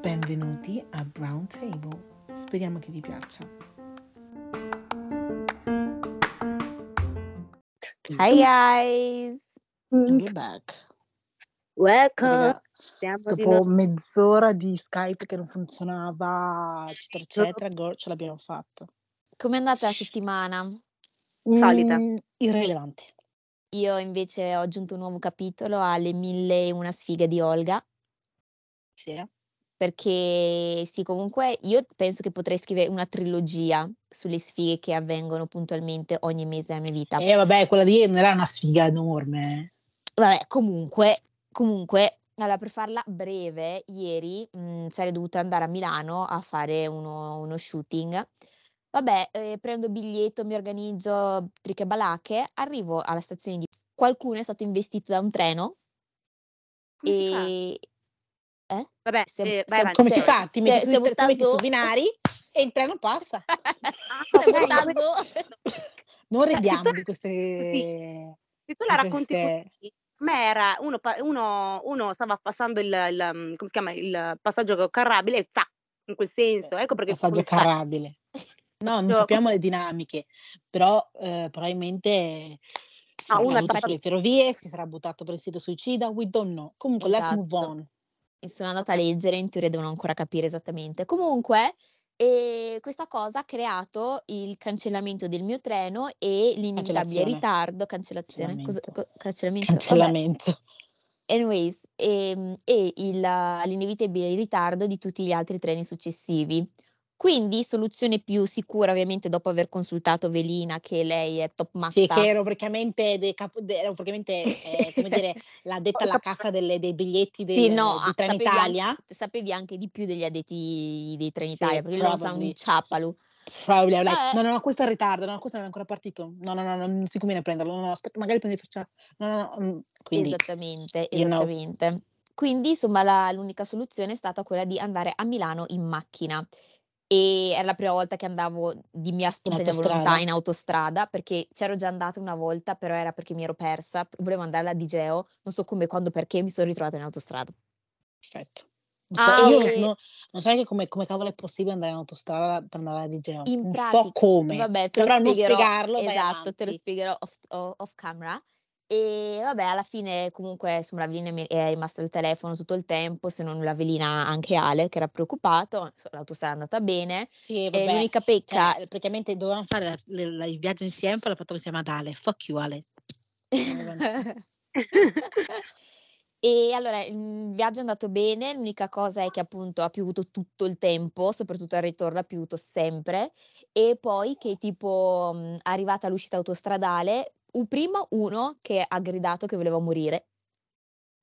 Benvenuti a Brown Table. Speriamo che vi piaccia. Hi guys! And we're back. Welcome. Siamo di dopo nuovo. mezz'ora di Skype che non funzionava, eccetera, eccetera, girl, ce l'abbiamo fatta. Com'è andata la settimana? Solita. Mm, irrilevante. Io invece ho aggiunto un nuovo capitolo alle mille e una sfighe di Olga, Sì, eh? perché sì, comunque io penso che potrei scrivere una trilogia sulle sfighe che avvengono puntualmente ogni mese della mia vita. E vabbè, quella di ieri non era una sfiga enorme. eh. Vabbè, comunque, comunque, allora per farla breve, ieri mh, sarei dovuta andare a Milano a fare uno, uno shooting. Vabbè, eh, prendo biglietto, mi organizzo triche e balacche, arrivo alla stazione di... Qualcuno è stato investito da un treno Come si fa? e... Eh? Vabbè, Si è- eh, si vai è- avanti. Come se- si fa? Ti se- metti, si sui, ti metti sui binari e il treno passa. Si è ok, buttato- Non Cioè, ridiamo se tu- di queste... Se tu la di racconti queste- così, a me era uno, pa- uno, uno stava passando il, il, um, come si chiama, il passaggio carrabile zac, in quel senso. Ecco perché passaggio carrabile. No, non No, sappiamo le dinamiche, però eh, probabilmente Ah, caduto passato- sulle ferrovie, si sarà buttato per il sito suicida, we don't know. Comunque, let's move Esatto. on. e sono andata a leggere, in teoria devono ancora capire esattamente. Comunque, eh, questa cosa ha creato il cancellamento del mio treno e l'inevitabile ritardo, cancellazione, cosa- Cancellamento. co- cancellamento. Cancellamento. Anyways, ehm, e il, l'inevitabile ritardo di tutti gli altri treni successivi. Quindi, soluzione più sicura, ovviamente, dopo aver consultato Velina, che lei è top matta. Sì, che ero praticamente, de capo- de- ero praticamente eh, come dire, la detta alla cassa delle- dei biglietti del, Sì, no, di ah, Trenitalia. sapevi anche, sapevi anche di più degli addetti dei Sì, Trenitalia, perché loro sono un ciappalu. Probably, like, Eh. no, no, no, questo è in ritardo, no, questo non è ancora partito. No, no, no, no, non si conviene prenderlo. No, no, aspetta, magari prendi faccia. No, no, no. mm, Quindi, Esattamente, you know. esattamente. Quindi, insomma, la- l'unica soluzione è stata quella di andare a Milano in macchina. E era la prima volta che andavo di mia spontanea volontà in autostrada, perché c'ero già andata una volta, però era perché mi ero persa, volevo andare alla Digeo, non so come, quando, perché mi sono ritrovata in autostrada. perfetto. Non so, Ah, io ok. no- non so neanche come, come cavolo è possibile andare in autostrada per andare a Digeo. In non pratica, so come. vabbè, te lo Però non spiegherò, spiegarlo, vai esatto, te lo spiegherò off, off camera. E vabbè, alla fine comunque insomma la velina mi è rimasta al telefono tutto il tempo, se non la velina anche Ale che era preoccupato, insomma, l'autostrada è andata bene. Sì, E vabbè. l'unica pecca, Cioè, praticamente dovevamo fare la- la- il viaggio insieme, poi l'ha fatto si chiama Ale. Fuck you, Ale. E allora il viaggio è andato bene, l'unica cosa è che appunto ha piovuto tutto il tempo, soprattutto al ritorno ha piovuto sempre, e poi che tipo arrivata all'uscita autostradale, u- prima uno che ha gridato che voleva morire.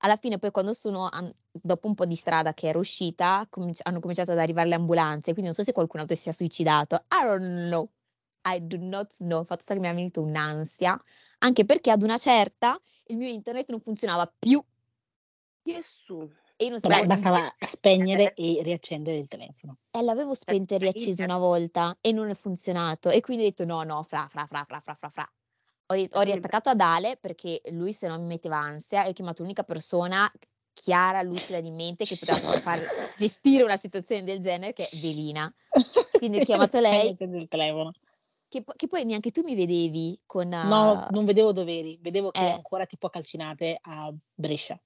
Alla fine poi quando sono, an- dopo un po' di strada che ero uscita, cominci- hanno cominciato ad arrivare le ambulanze, quindi non so se qualcun altro si sia suicidato, I don't know, I do not know, fatto sta che mi è venuto un'ansia, anche perché ad una certa il mio internet non funzionava più Gesù. e io non Vabbè, sapevo, bastava spegnere e riaccendere il telefono. eh, l'avevo spento e riacceso una volta e non è funzionato e quindi ho detto no, no, fra, fra, fra, fra, fra, fra, fra. Ho, ho riattaccato ad Ale perché lui se no mi metteva ansia e ho chiamato l'unica persona chiara, lucida di mente che poteva far gestire una situazione del genere che è Velina. Quindi ho chiamato lei, il telefono. che, che poi neanche tu mi vedevi con... No, eh, non vedevo dove eri, vedevo che eh. ancora tipo a calcinate a Brescia.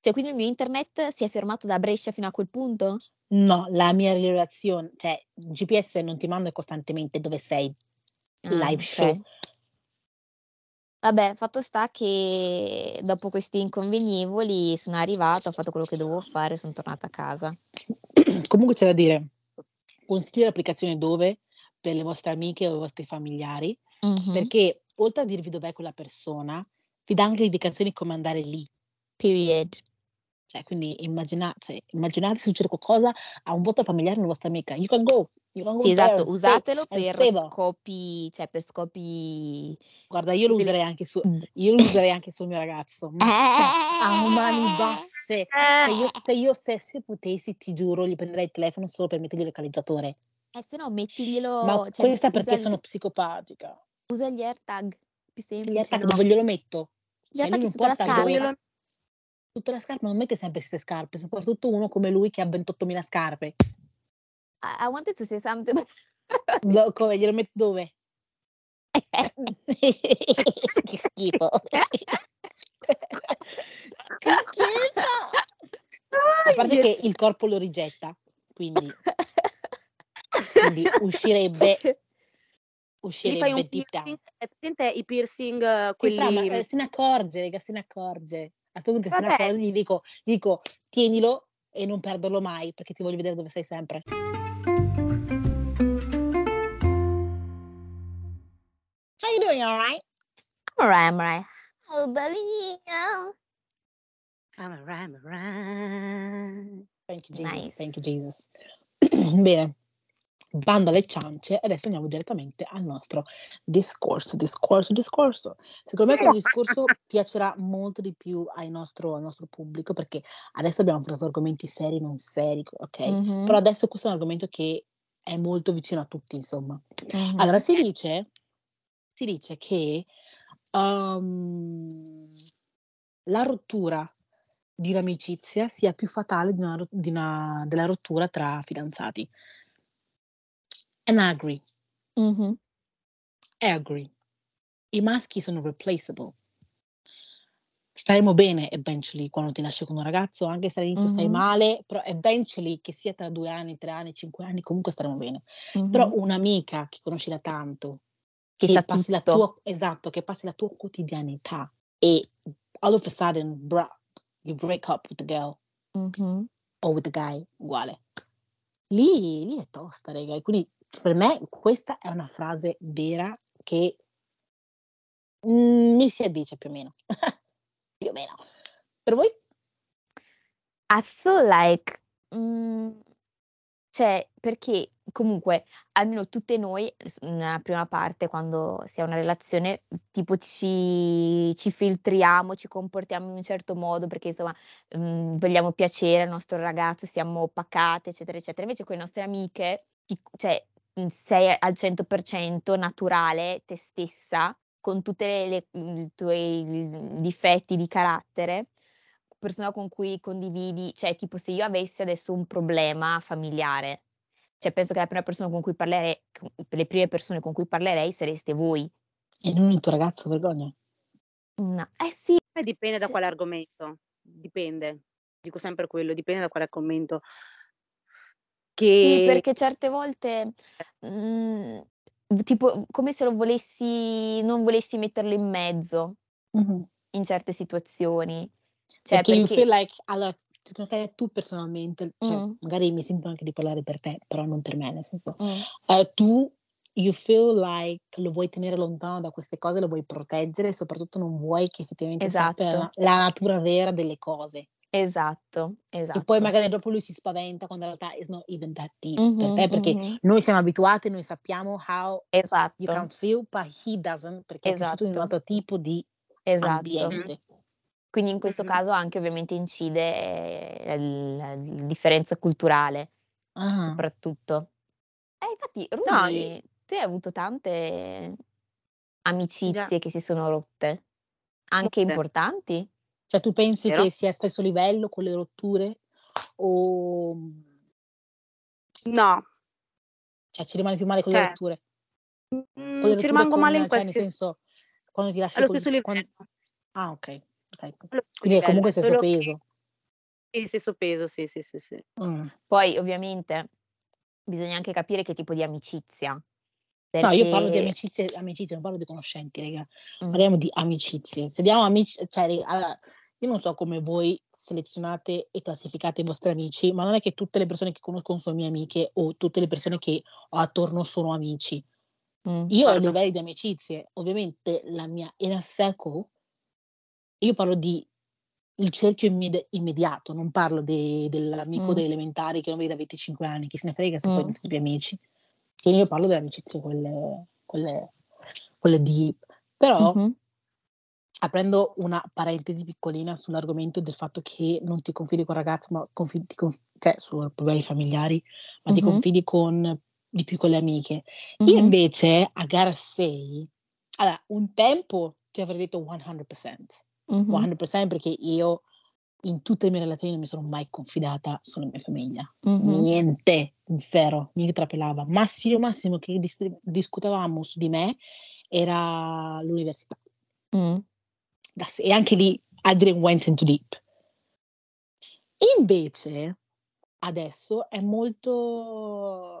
Cioè, quindi il mio internet si è fermato da Brescia fino a quel punto? No, la mia rilevazione, cioè GPS non ti manda costantemente dove sei, Ah, live show. Vabbè, fatto sta che dopo questi inconvenievoli sono arrivata, ho fatto quello che dovevo fare, sono tornata a casa. Comunque c'è da dire, consiglio l'applicazione dove per le vostre amiche o i vostri familiari, Mhm. perché oltre a dirvi dov'è quella persona, ti dà anche indicazioni come andare lì. Period. Cioè, quindi immagina- cioè, immaginate se succede qualcosa a un vostro familiare, una vostra amica. You can go. Sì, esatto, usatelo per scopi, cioè per scopi... Guarda, io lo userei anche su, io lo userei anche sul mio ragazzo. Ma cioè, a mani basse. Se io, se io se, se potessi, ti giuro, gli prenderei il telefono solo per mettergli il localizzatore. Eh, se no mettiglielo... Ma cioè, questa perché sono psicopatica. usa gli AirTag, più Se gli semplice. attacco dove glielo metto? Gli Cioè, non sotto la scarpa. Sotto la scarpa, non mette sempre queste scarpe, soprattutto uno come lui che ha 28.000 scarpe. I, I wanted to say something. Do- come glielo metti dove? che schifo. che schifo. A parte Yes. che il corpo lo rigetta, quindi, quindi uscirebbe, Ti fai uscirebbe un down. piercing, è presente i piercing eh, Sì, fra, ma, quelli eh, se ne accorge, raga, se ne accorge. A questo punto se ne Vabbè. accorge, gli dico, gli dico, tienilo e non perderlo mai, perché ti voglio vedere dove sei sempre. How you doing, all right? Alright, alright. Oh, bambino. I'm a rhyme, a rhyme. Thank you, Jesus. Nice. Thank you, Jesus. Bene, bando alle ciance, adesso andiamo direttamente al nostro discorso, discorso, discorso. Secondo me questo discorso piacerà molto di più ai nostro, al nostro pubblico perché adesso abbiamo affrontato argomenti seri, non seri, ok? Mhm, Però adesso questo è un argomento che è molto vicino a tutti, insomma. mhm. Allora, si dice, si dice che um, la rottura di un'amicizia sia più fatale di una, di una- della rottura tra fidanzati. And I agree, Mhm. I agree. I maschi sono replaceable. Staremo bene eventually quando ti lasci con un ragazzo, anche se all'inizio stai Mhm. male, però eventually, che sia tra due anni, tre anni, cinque anni, comunque staremo bene. Però Mhm. un'amica che conosci da tanto, Che che passi la tua, esatto, che passi la tua quotidianità e all of a sudden, bruh, you break up with the girl Mhm. o with the guy, uguale. Lì, lì è tosta, raga. Quindi per me questa è una frase vera che mi si addice più o meno. più o meno. Per voi? I feel like, mm, cioè, perché comunque, almeno tutte noi, nella prima parte, quando si ha una relazione, tipo ci, ci filtriamo, ci comportiamo in un certo modo perché insomma mm, vogliamo piacere al nostro ragazzo, siamo pacate, eccetera, eccetera. Invece con le nostre amiche, ti- cioè, mm, sei al 100% naturale, te stessa, con tutti i tuoi difetti di carattere persona con cui condividi, cioè tipo se io avessi adesso un problema familiare, cioè penso che la prima persona con cui parlerei, le prime persone con cui parlerei sareste voi. E non il tuo ragazzo, vergogna. No. Eh sì, Eh, dipende da Sì. quale argomento, dipende. Dico sempre quello, dipende da quale argomento. sì, Che perché certe volte, mm, tipo, come se lo volessi, non volessi metterlo in mezzo Mhm. in certe situazioni. Cioè, Perché you perché... feel like, allora, secondo te tu personalmente, cioè, Mm, magari mi sento anche di parlare per te, però non per me, nel senso, mm. eh, tu, you feel like lo vuoi tenere lontano da queste cose, lo vuoi proteggere e soprattutto non vuoi che effettivamente sappia la, Esatto, natura vera delle cose. esatto, E poi esatto. magari dopo lui si spaventa quando in realtà it's not even that deep per Mhm, te, perché mhm. noi siamo abituati, noi sappiamo how you Esatto, can feel, but he doesn't, perché è cresciuto in un esatto, altro tipo di esatto. ambiente. Quindi in questo Mhm. caso anche ovviamente incide eh, la, la differenza culturale, Ah. soprattutto. Eh, infatti, No, Ruby, tu hai avuto tante amicizie che si sono rotte, anche molte, importanti? Cioè tu pensi vero? che sia stesso livello con le rotture o No, cioè ci rimane più male con le cioè, rotture? mm, Con le ci rotture rimango con, male in cioè nel qualsiasi... senso quando ti lasci allo con stesso livello, Ah, ok. Stesso Quindi è comunque stesso solo che peso. sì, stesso peso, sì, sì, sì, sì. Mm. Poi ovviamente bisogna anche capire che tipo di amicizia, No, io parlo di perché... amicizie, amicizie, non parlo di conoscenti, raga. Mm, Parliamo di amicizie. Se diamo amici, cioè, raga, allora, io non so come voi selezionate e classificate i vostri amici, ma non è che tutte le persone che conosco sono mie amiche o tutte le persone che ho attorno sono amici. mm, Io ho livelli di amicizie, ovviamente la mia inner circle, io parlo di il cerchio immedi- immediato, non parlo de- dell'amico mm, delle elementari che non vedi da 25 anni, chi se ne frega se poi mm, non siete più amici. Cioè, io parlo delle amicizie, quelle, quelle, quelle deep. Però, mhm, aprendo una parentesi piccolina sull'argomento del fatto che non ti confidi con ragazzi, ma confidi, ti conf- cioè sui problemi familiari, ma ti mhm, confidi con, di più con le amiche. Io mhm. invece, a gara 6, allora, un tempo ti avrei detto 100%. Mh-mh. 100% perché io in tutte le mie relazioni non mi sono mai confidata sulla mia famiglia. Mh-mh. Niente, 0, niente trapelava. Massimo, massimo che dis discutevamo su di me era l'università. That's e anche lì I didn't went into deep. Invece adesso è molto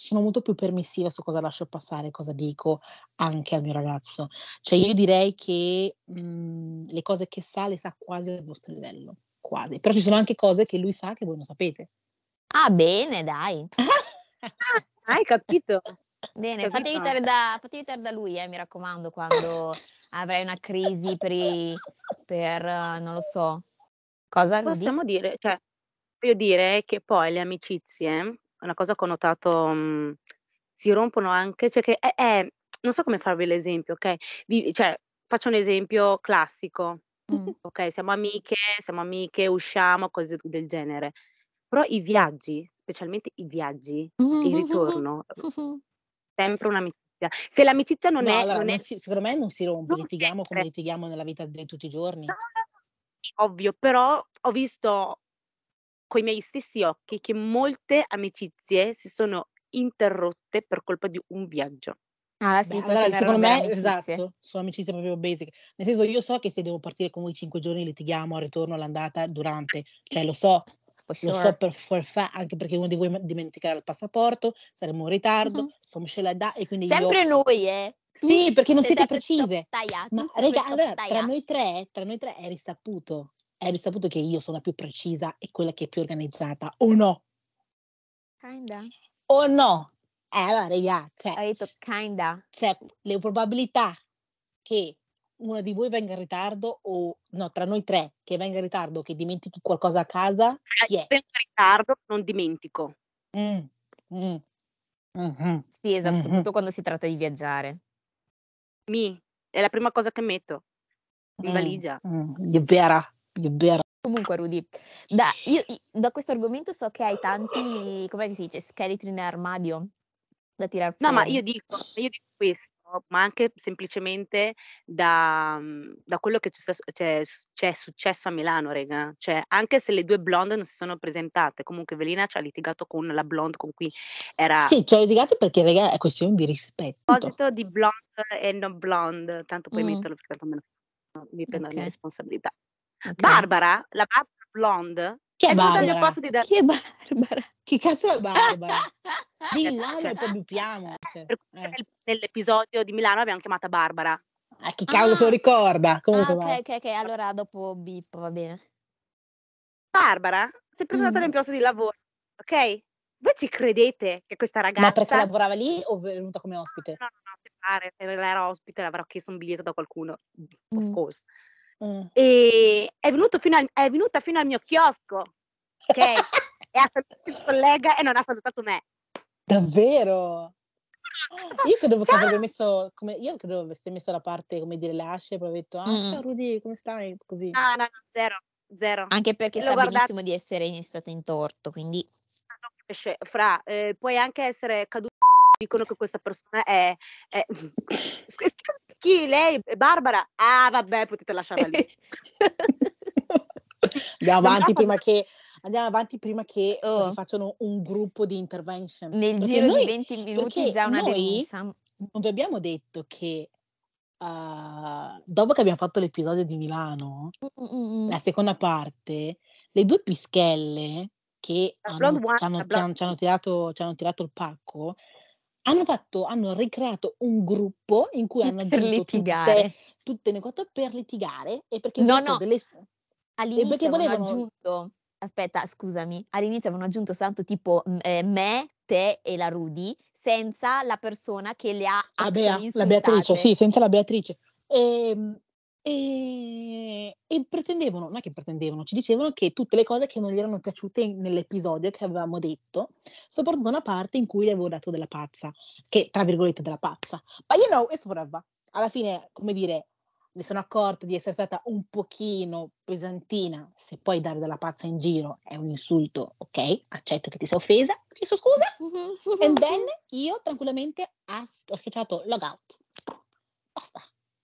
sono molto più permissiva su cosa lascio passare, cosa dico anche al mio ragazzo. Cioè io direi che, mhmm, le cose che sa le sa quasi al vostro livello, quasi. Però ci sono anche cose che lui sa che voi non sapete. Ah, bene dai. Ah, hai capito? Bene, fatti Capito? aiutare da fatti aiutare da lui, eh, mi raccomando, quando avrai una crisi per i per non lo so. Cosa? Possiamo dire cioè, voglio dire che poi le amicizie, una cosa che ho notato, mhmm, si rompono anche cioè che è è non so come farvi l'esempio, okay, vi cioè, faccio un esempio classico, Mh. okay, siamo amiche siamo amiche, usciamo, cose del genere. Però i viaggi, specialmente i viaggi, il ritorno, sempre un'amicizia. Se l'amicizia non No, è allora non è si secondo me non si rompe, non litighiamo come sempre. litighiamo nella vita di tutti i giorni. No, sì, ovvio, però ho visto coi miei stessi occhi che molte amicizie si sono interrotte per colpa di un viaggio. Ah Beh, sì, allora queste secondo me amicizie. esatto, sono amicizie proprio basic. Nel senso io so che se devo partire con voi 5 giorni litighiamo al ritorno, all'andata, durante, cioè lo so, For lo so sure. per for fa anche perché uno di voi dimenticherà il passaporto, saremo in ritardo, some shit like that e quindi Sempre io noi, eh. Sì, perché non siete precise. Ma raga, allora tra noi 3 tra noi 3 è risaputo, è risaputo che io sono la più precisa e quella che è più organizzata, o no? Kinda. O no? Eh, allora raga, cioè Hai detto kinda. cioè le probabilità che una di voi venga in ritardo o no, tra noi 3 che venga in ritardo o che dimentichi qualcosa a casa, chi è? vengo in ritardo, non dimentico. Mh, mh, mh-mh, Sì, esatto, mh-mh. soprattutto quando si tratta di viaggiare. Mi, è la prima cosa che metto in Mh, valigia. è vera, Comunque Rudy, da io da questo argomento so che hai tanti, come si dice, scheletri in armadio da tirar No, ma fuori. io dico io dico questo, ma anche semplicemente da da quello che c'è stas c'è c'è successo a Milano raga. Cioè, anche se le 2 blonde non si sono presentate, comunque Evelina c'ha litigato con la blonde con cui era Sì, ci ho litigato perché raga è questione di rispetto. a proposito di blonde e non blonde, tanto puoi Mh. metterlo perché tanto me ne mi prendo la mia Okay. responsabilità. Okay. Barbara, la Barbara blonde, Chi è è venuta al mio Barbara? posto di da Chi è Barbara? Chi cazzo è Barbara? Di Milano cioè e poi bippiamo, cioè, per cui eh. nel nell'episodio di Milano l'abbiamo chiamata Barbara. Eh, chi cavolo se lo Ah. ricorda? Ah, Comunque vai. okay, okay, okay, allora dopo beep, va bene. Barbara si è presentata Mh. nel posto di lavoro, okay? Voi ci credete che questa Ma perché ragazza lavorava lì o è venuta come ospite? no, no, no, mi pare, e lei era ospite, le avrò chiesto un biglietto da qualcuno, of Mh. course. Mh. Ehm, è venuto fino al è venuta fino al mio chiosco, okay? E ha salutato il collega e non ha salutato me. Davvero? Io credevo che Ciao! avrebbe messo come io credevo avesse messo da parte, come dire, le asce e poi aveva detto: "Ah, ciao Mh. Rudy, come stai?" Così. No, no, no, 0, 0. Anche perché E sa l'ho guarda benissimo di essere in stata in torto, quindi Esce fra, ehm, puoi anche essere caduto dicono che questa persona è è chi? Lei? Barbara? Ah vabbè, potete lasciarla lì. Andiamo avanti prima che andiamo avanti prima che Oh. vi facciano un gruppo di intervention. Nel Perché giro di noi 20 minuti già una noi denuncia. non vi abbiamo detto che, uhm, dopo che abbiamo fatto l'episodio di Milano, mh. la seconda parte, le 2 pischelle che hanno one, c'hanno la c'hanno blonde c'hanno tirato c'hanno tirato il pacco, hanno fatto hanno ricreato un gruppo in cui hanno Per aggiunto tutte litigare. tutte le quote per litigare e perché No, no. delle e All'inizio perché volevano aggiunto aspetta scusami, all'inizio avevano aggiunto soltanto tipo, ehm, me, te e la Rudy, senza la persona che le ha La Bea, la Beatrice, sì, senza la Beatrice. Ehm, ehm, e pretendevano non è che pretendevano, ci dicevano che tutte le cose che non gli erano piaciute nell'episodio che avevamo detto, soprattutto una parte in cui gli avevo dato della pazza, che tra virgolette "della pazza". But you know, it's whatever. Alla fine, come dire, mi sono accorta di essere stata un pochino pesantina, se poi dare della pazza in giro è un insulto, okay, accetto che ti sei offesa, ho chiesto scusa and then io tranquillamente ho schiacciato log out. Basta.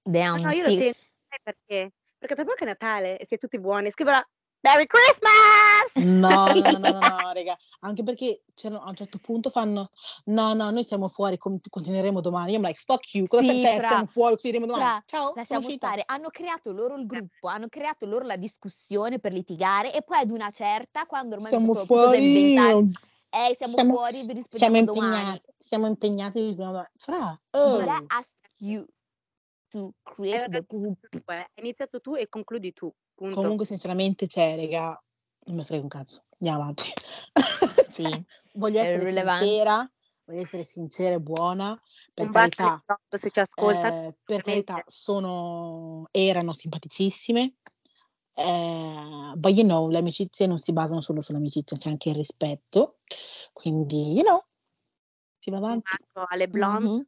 No, Damn, no, io lo sì. Sai perché? Perché tra poco è Natale e siete tutti buoni, scriverà Merry Christmas! No, no, no, no, no, no, raga, anche perché a un certo punto fanno, no, no, noi siamo fuori, con- continueremo domani. Io like, fuck you, cosa Sì, stai, siamo fuori, continueremo domani. Ciao, Lasciamo stare, hanno creato loro il gruppo, hanno creato loro la discussione per litigare e poi ad una certa, quando ormai Siamo fuori, eh, siamo, siamo- fuori, vi siamo rispondiamo domani. impegnati, siamo impegnati. Fra, oh, I ask you to create the iniziato group? tu. Hai iniziato tu e concludi tu, punto. comunque sinceramente, cioè, raga, non mi frega un cazzo, andiamo avanti. Sì, voglio essere irrelevant. sincera, voglio essere sincera e buona, per Un carità, se ci ascolta. eh, per carità, sono, erano simpaticissime, eh, but you know, le amicizie non si basano solo sull'amicizia, c'è anche il rispetto, quindi, you know, si va avanti. alle blonde. Mhm.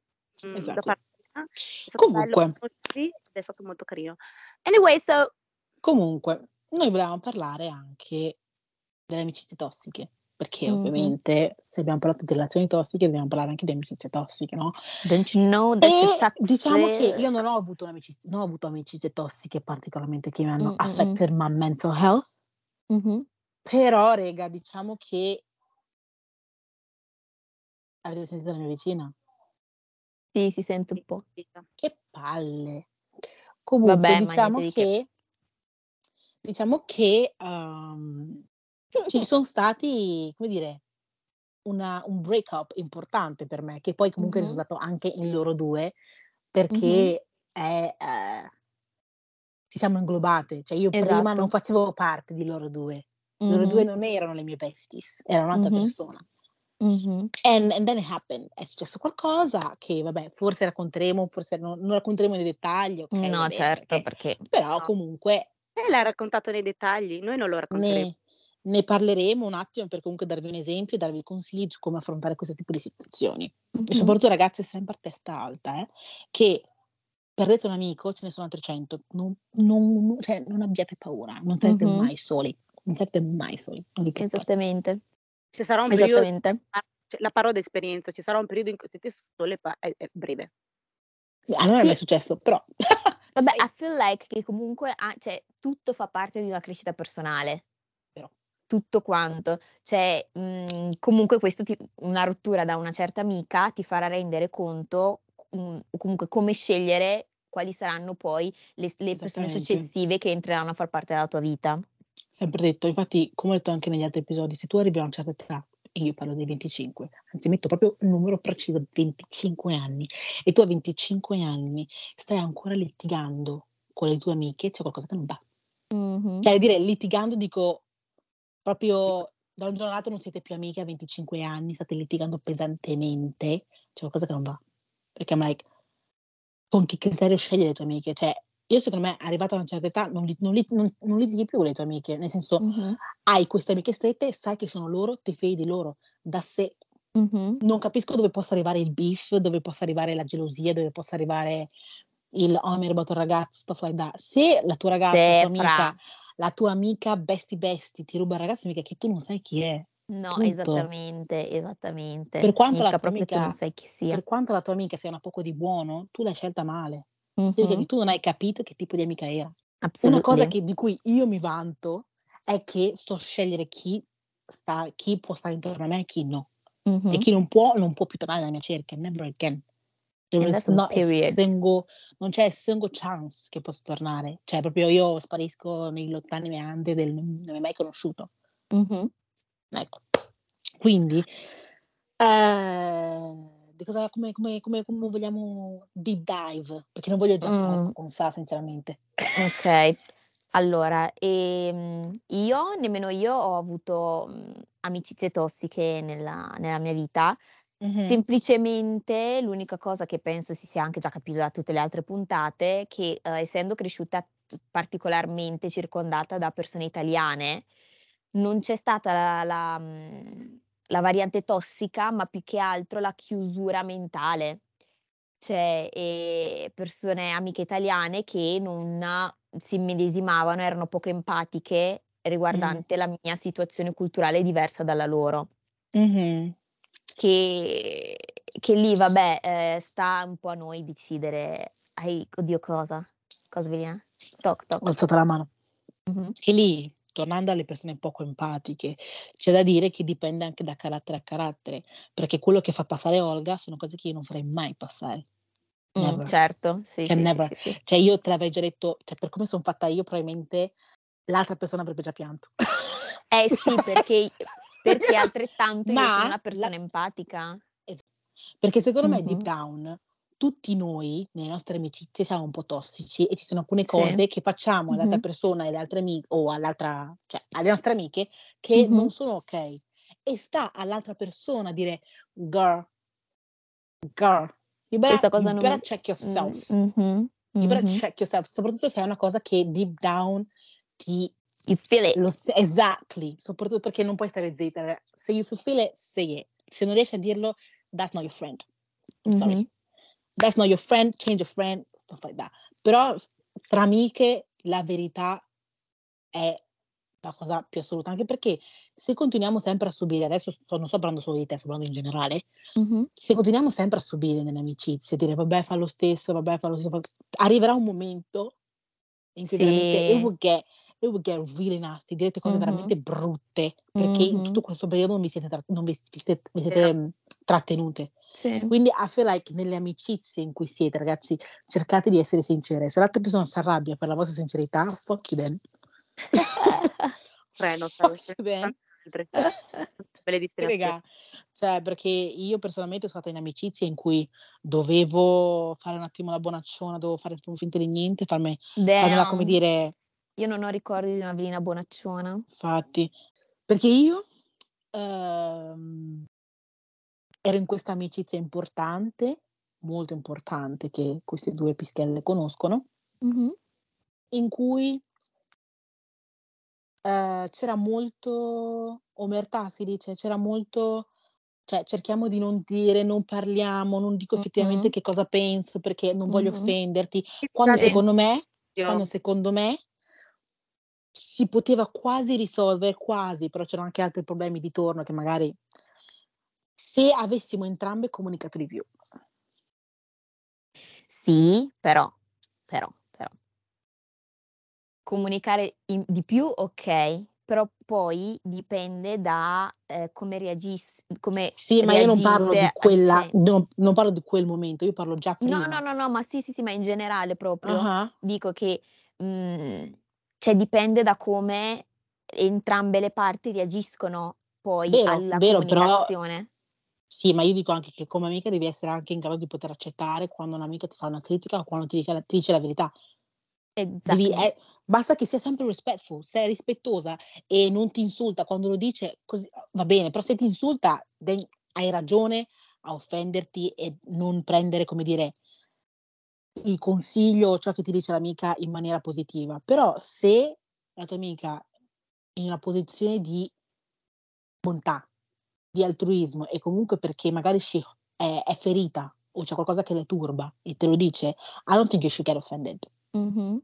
mm, da Esatto. È stato bello Comunque. ed è stato molto carino. Anyway, so Comunque, noi volevamo parlare anche delle amicizie tossiche, perché Mhm. ovviamente se abbiamo parlato di relazioni tossiche dobbiamo parlare anche di amicizie tossiche, no? Don't you know that you're E diciamo che io non ho avuto un'amicizia, non ho avuto amicizie tossiche particolarmente che mi hanno Mm, mm, mm. affected my mental health, Mhm. però rega, diciamo che avete sentito la mia vicina? Sì, si sente un po'. Che palle. Comunque, Vabbè, diciamo che. che diciamo che um, ci sono stati, come dire, una- un break-up importante per me, che poi comunque è Mhm. risultato anche in loro due, perché è, eh, ci siamo inglobate. Cioè io prima Esatto. non facevo parte di loro due. Loro due non erano le mie besties, era un'altra Mhm. persona. Mhm. And, and then it happened. È successo qualcosa che, vabbè, forse racconteremo, forse non, non racconteremo nei dettagli, ok? va No, bene, certo, perché- perché però No. comunque Lei l'ha raccontato nei dettagli, noi non lo racconteremo. ne, ne parleremo un attimo per comunque darvi un esempio e darvi consigli su come affrontare questo tipo di situazioni. E Mhm. soprattutto, ragazze, sempre a testa alta, eh, che perdete un amico, ce ne sono altri 100, non, non- cioè, non abbiate paura, non sarete Mhm. mai soli, non sarete mai soli. non vi preoccupate. Esattamente, Ci sarà un periodo, esattamente. cioè, la parlo da esperienza, ci sarà un periodo in cui siete sole, pa- è, è breve. A noi non è Sì. mai successo, però... Vabbè, I feel like che comunque ah, cioè, tutto fa parte di una crescita personale. Vero. Tutto quanto. Cioè, mhmm, comunque questo ti una rottura da una certa amica ti farà rendere conto, mhmm, o comunque come scegliere quali saranno poi le le persone successive che entreranno a far parte della tua vita. Sempre detto, infatti, come ho detto anche negli altri episodi, se tu arrivi a una certa età, e io parlo dei 25, anzi metto proprio un numero preciso, 25 anni, e tu a 25 anni stai ancora litigando con le tue amiche, c'è qualcosa che non va. Mh-mh. Cioè, dire litigando, dico proprio da un giorno all'altro non siete più amiche a 25 anni, state litigando pesantemente, c'è qualcosa che non va. Perché I'm like, con che criterio scegli le tue amiche? Cioè, io secondo me, arrivata a una certa età, non, li- non li- non- non litighi più con le tue amiche, nel senso, Mh-mh. hai queste amiche strette, sai che sono loro, ti fidi di loro, da sé. Mh-mh. Non capisco dove possa arrivare il beef, dove possa arrivare la gelosia, dove possa arrivare il oh mi hai rubato il ragazzo, stuff like that. Se la tua ragazza, la tua fra amica, la tua amica bestie bestie ti ruba il ragazzo, mica che tu non sai chi è. No, Punto. esattamente, esattamente. Per quanto amica, sai chi sia. per quanto la tua amica sia una poco di buono, tu l'hai scelta male. Mh-mh. che tu non hai capito che tipo di amica era. Una cosa che, di cui io mi vanto è che so scegliere chi, sta, chi può stare intorno a me e chi no. E Mh-mh. chi non può, non può più tornare nella mia cerchia, never again. Single, non c'è single chance che possa tornare. Cioè, proprio io sparisco nei lontani meandri del non mi hai mai conosciuto. Mh-mh. Ecco. Quindi, eh, di cosa, come, come, come, come vogliamo deep dive? Perché non voglio già fare Mh. con sa, sinceramente. Okay. Allora, ehm, io nemmeno io ho avuto, mhmm, amicizie tossiche nella nella mia vita. Mhm. Semplicemente l'unica cosa che penso si sia anche già capito da tutte le altre puntate, che, uhm, essendo cresciuta particolarmente circondata da persone italiane, non c'è stata la la mhmm, la variante tossica, ma più che altro la chiusura mentale. Cioè, ehm, persone amiche italiane che non si immedesimavano, erano poco empatiche riguardante la mia situazione culturale diversa dalla loro. Mhm. Che che lì vabbè, ehm, sta un po' a noi decidere ai oddio cosa? Cosa Velina? Toc Ho toc. alzato la mano. Mh-mh. E lì, tornando alle persone poco empatiche, c'è da dire che dipende anche da carattere a carattere, perché quello che fa passare Olga sono cose che io non farei mai passare. Never. certo. Sì, Cioè sì, sì, sì. Cioè io te l'avrei già detto, cioè per come son fatta io probabilmente l'altra persona avrebbe già pianto. Eh sì, perché perché altrettanto io sono Ma una persona la empatica. Perché secondo me deep down tutti noi, nelle nostre amicizie, siamo un po' tossici e ci sono alcune Sì. cose che facciamo all'altra Mh-mh. persona e alle altre ami o all'altra cioè alle nostre amiche che Mh-mh. non sono okay. E sta all'altra persona dire: "Girl" "girl, you better Questa cosa you non better check yourself. mh-mh, You better check yourself." Soprattutto se è una cosa che deep down ti You feel it. lo exactly, soprattutto perché non puoi stare zitta. Se you feel it, say it. Se non riesci a dirlo, that's not your friend. I'm sorry. That's not your friend, change a friend, stuff like that. Però tra amiche la verità è la cosa più assoluta, anche perché se continuiamo sempre a subire adesso sto non sto parlando solo di te, sto parlando in generale, Mh-mh. se continuiamo sempre a subire nelle amicizie, dire: "Vabbè fa lo stesso, vabbè fa lo stesso", arriverà un momento in cui veramente it Sì. will get it will get really nasty, direte cose Mh-mh. veramente brutte, perché in tutto questo periodo non vi siete tra non vi siete vi siete, mhmm, trattenute. Sì. Quindi I feel like nelle amicizie in cui siete ragazzi, cercate di essere sincere. Se l'altra persona s'arrabbia per la vostra sincerità, fuck you then. Freno, Fuck you. Belle destinazioni. Raga, cioè perché io personalmente sono stata in amicizie in cui dovevo fare un attimo la bonacciona, dovevo fare f finta di niente, farmi farmela come dire Io non ho ricordi di una Velina bonacciona. Infatti. Perché io, uhm, ero in questa amicizia importante, molto importante, che queste 2 pischelle conoscono Mh-mh. in cui ehm, c'era molto omertà si dice? C'era molto cioè cerchiamo di non dire, non parliamo, non dico effettivamente Mh-mh. che cosa penso perché non voglio Mh-mh. offenderti, quando secondo me quando secondo me si poteva quasi risolvere quasi, però c'erano anche altri problemi di torno che magari se avessimo entrambe comunicato di più. Sì, però però però comunicare in di più okay, però poi dipende da, ehm, come reagis come Sì, ma io non parlo di quella no non parlo di quel momento, io parlo già No, prima. no, no, no, ma sì, sì, sì, ma in generale proprio. Ah-ah. Dico che, mhmm, cioè dipende da come entrambe le parti reagiscono poi Vero, alla vero, però comunicazione. Sì, ma io dico anche che come amica devi essere anche in grado di poter accettare quando un'amica ti fa una critica o quando ti dica ti dice la verità. Devi Exactly. eh, basta che sia sempre respectful, se è rispettosa e non ti insulta quando lo dice, così va bene, però se ti insulta then hai ragione a offenderti e non prendere, come dire il consiglio o ciò che ti dice l'amica in maniera positiva. Però se la tua amica è in una posizione di bontà, di altruismo e comunque perché magari sci è è ferita o c'è qualcosa che le turba e te lo dice, I don't think you should get offended. Mh-mh.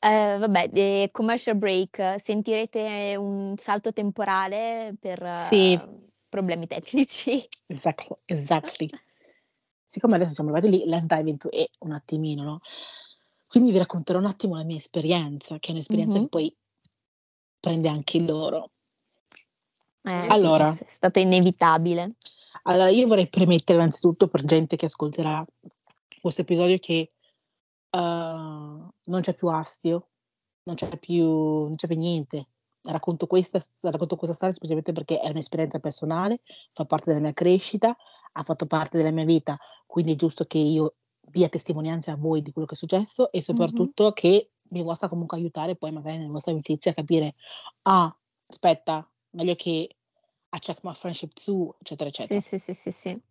Ehm, vabbè, ehm, commercial break, sentirete un salto temporale per Sì. problemi tecnici. Exactly, exactly. Siccome adesso siamo arrivati lì, let's dive into it un attimino, no, quindi vi racconterò un attimo la mia esperienza, che è un'esperienza che Mh-mh. poi prende anche loro. Eh sì, Allora è s è stato inevitabile. allora io vorrei premettere innanzitutto per gente che ascolterà questo episodio che, uhm, non c'è più astio, non c'è più non c'è più niente. Racconto questa racconto questa storia semplicemente perché è un'esperienza personale, fa parte della mia crescita, ha fatto parte della mia vita, quindi è giusto che io dia testimonianza a voi di quello che è successo e soprattutto che vi possa comunque aiutare poi magari nelle vostre amicizie a capire: "Ah, aspetta, meglio che I check my friendship too", eccetera, Sì, eccetera. sì, sì, sì, sì.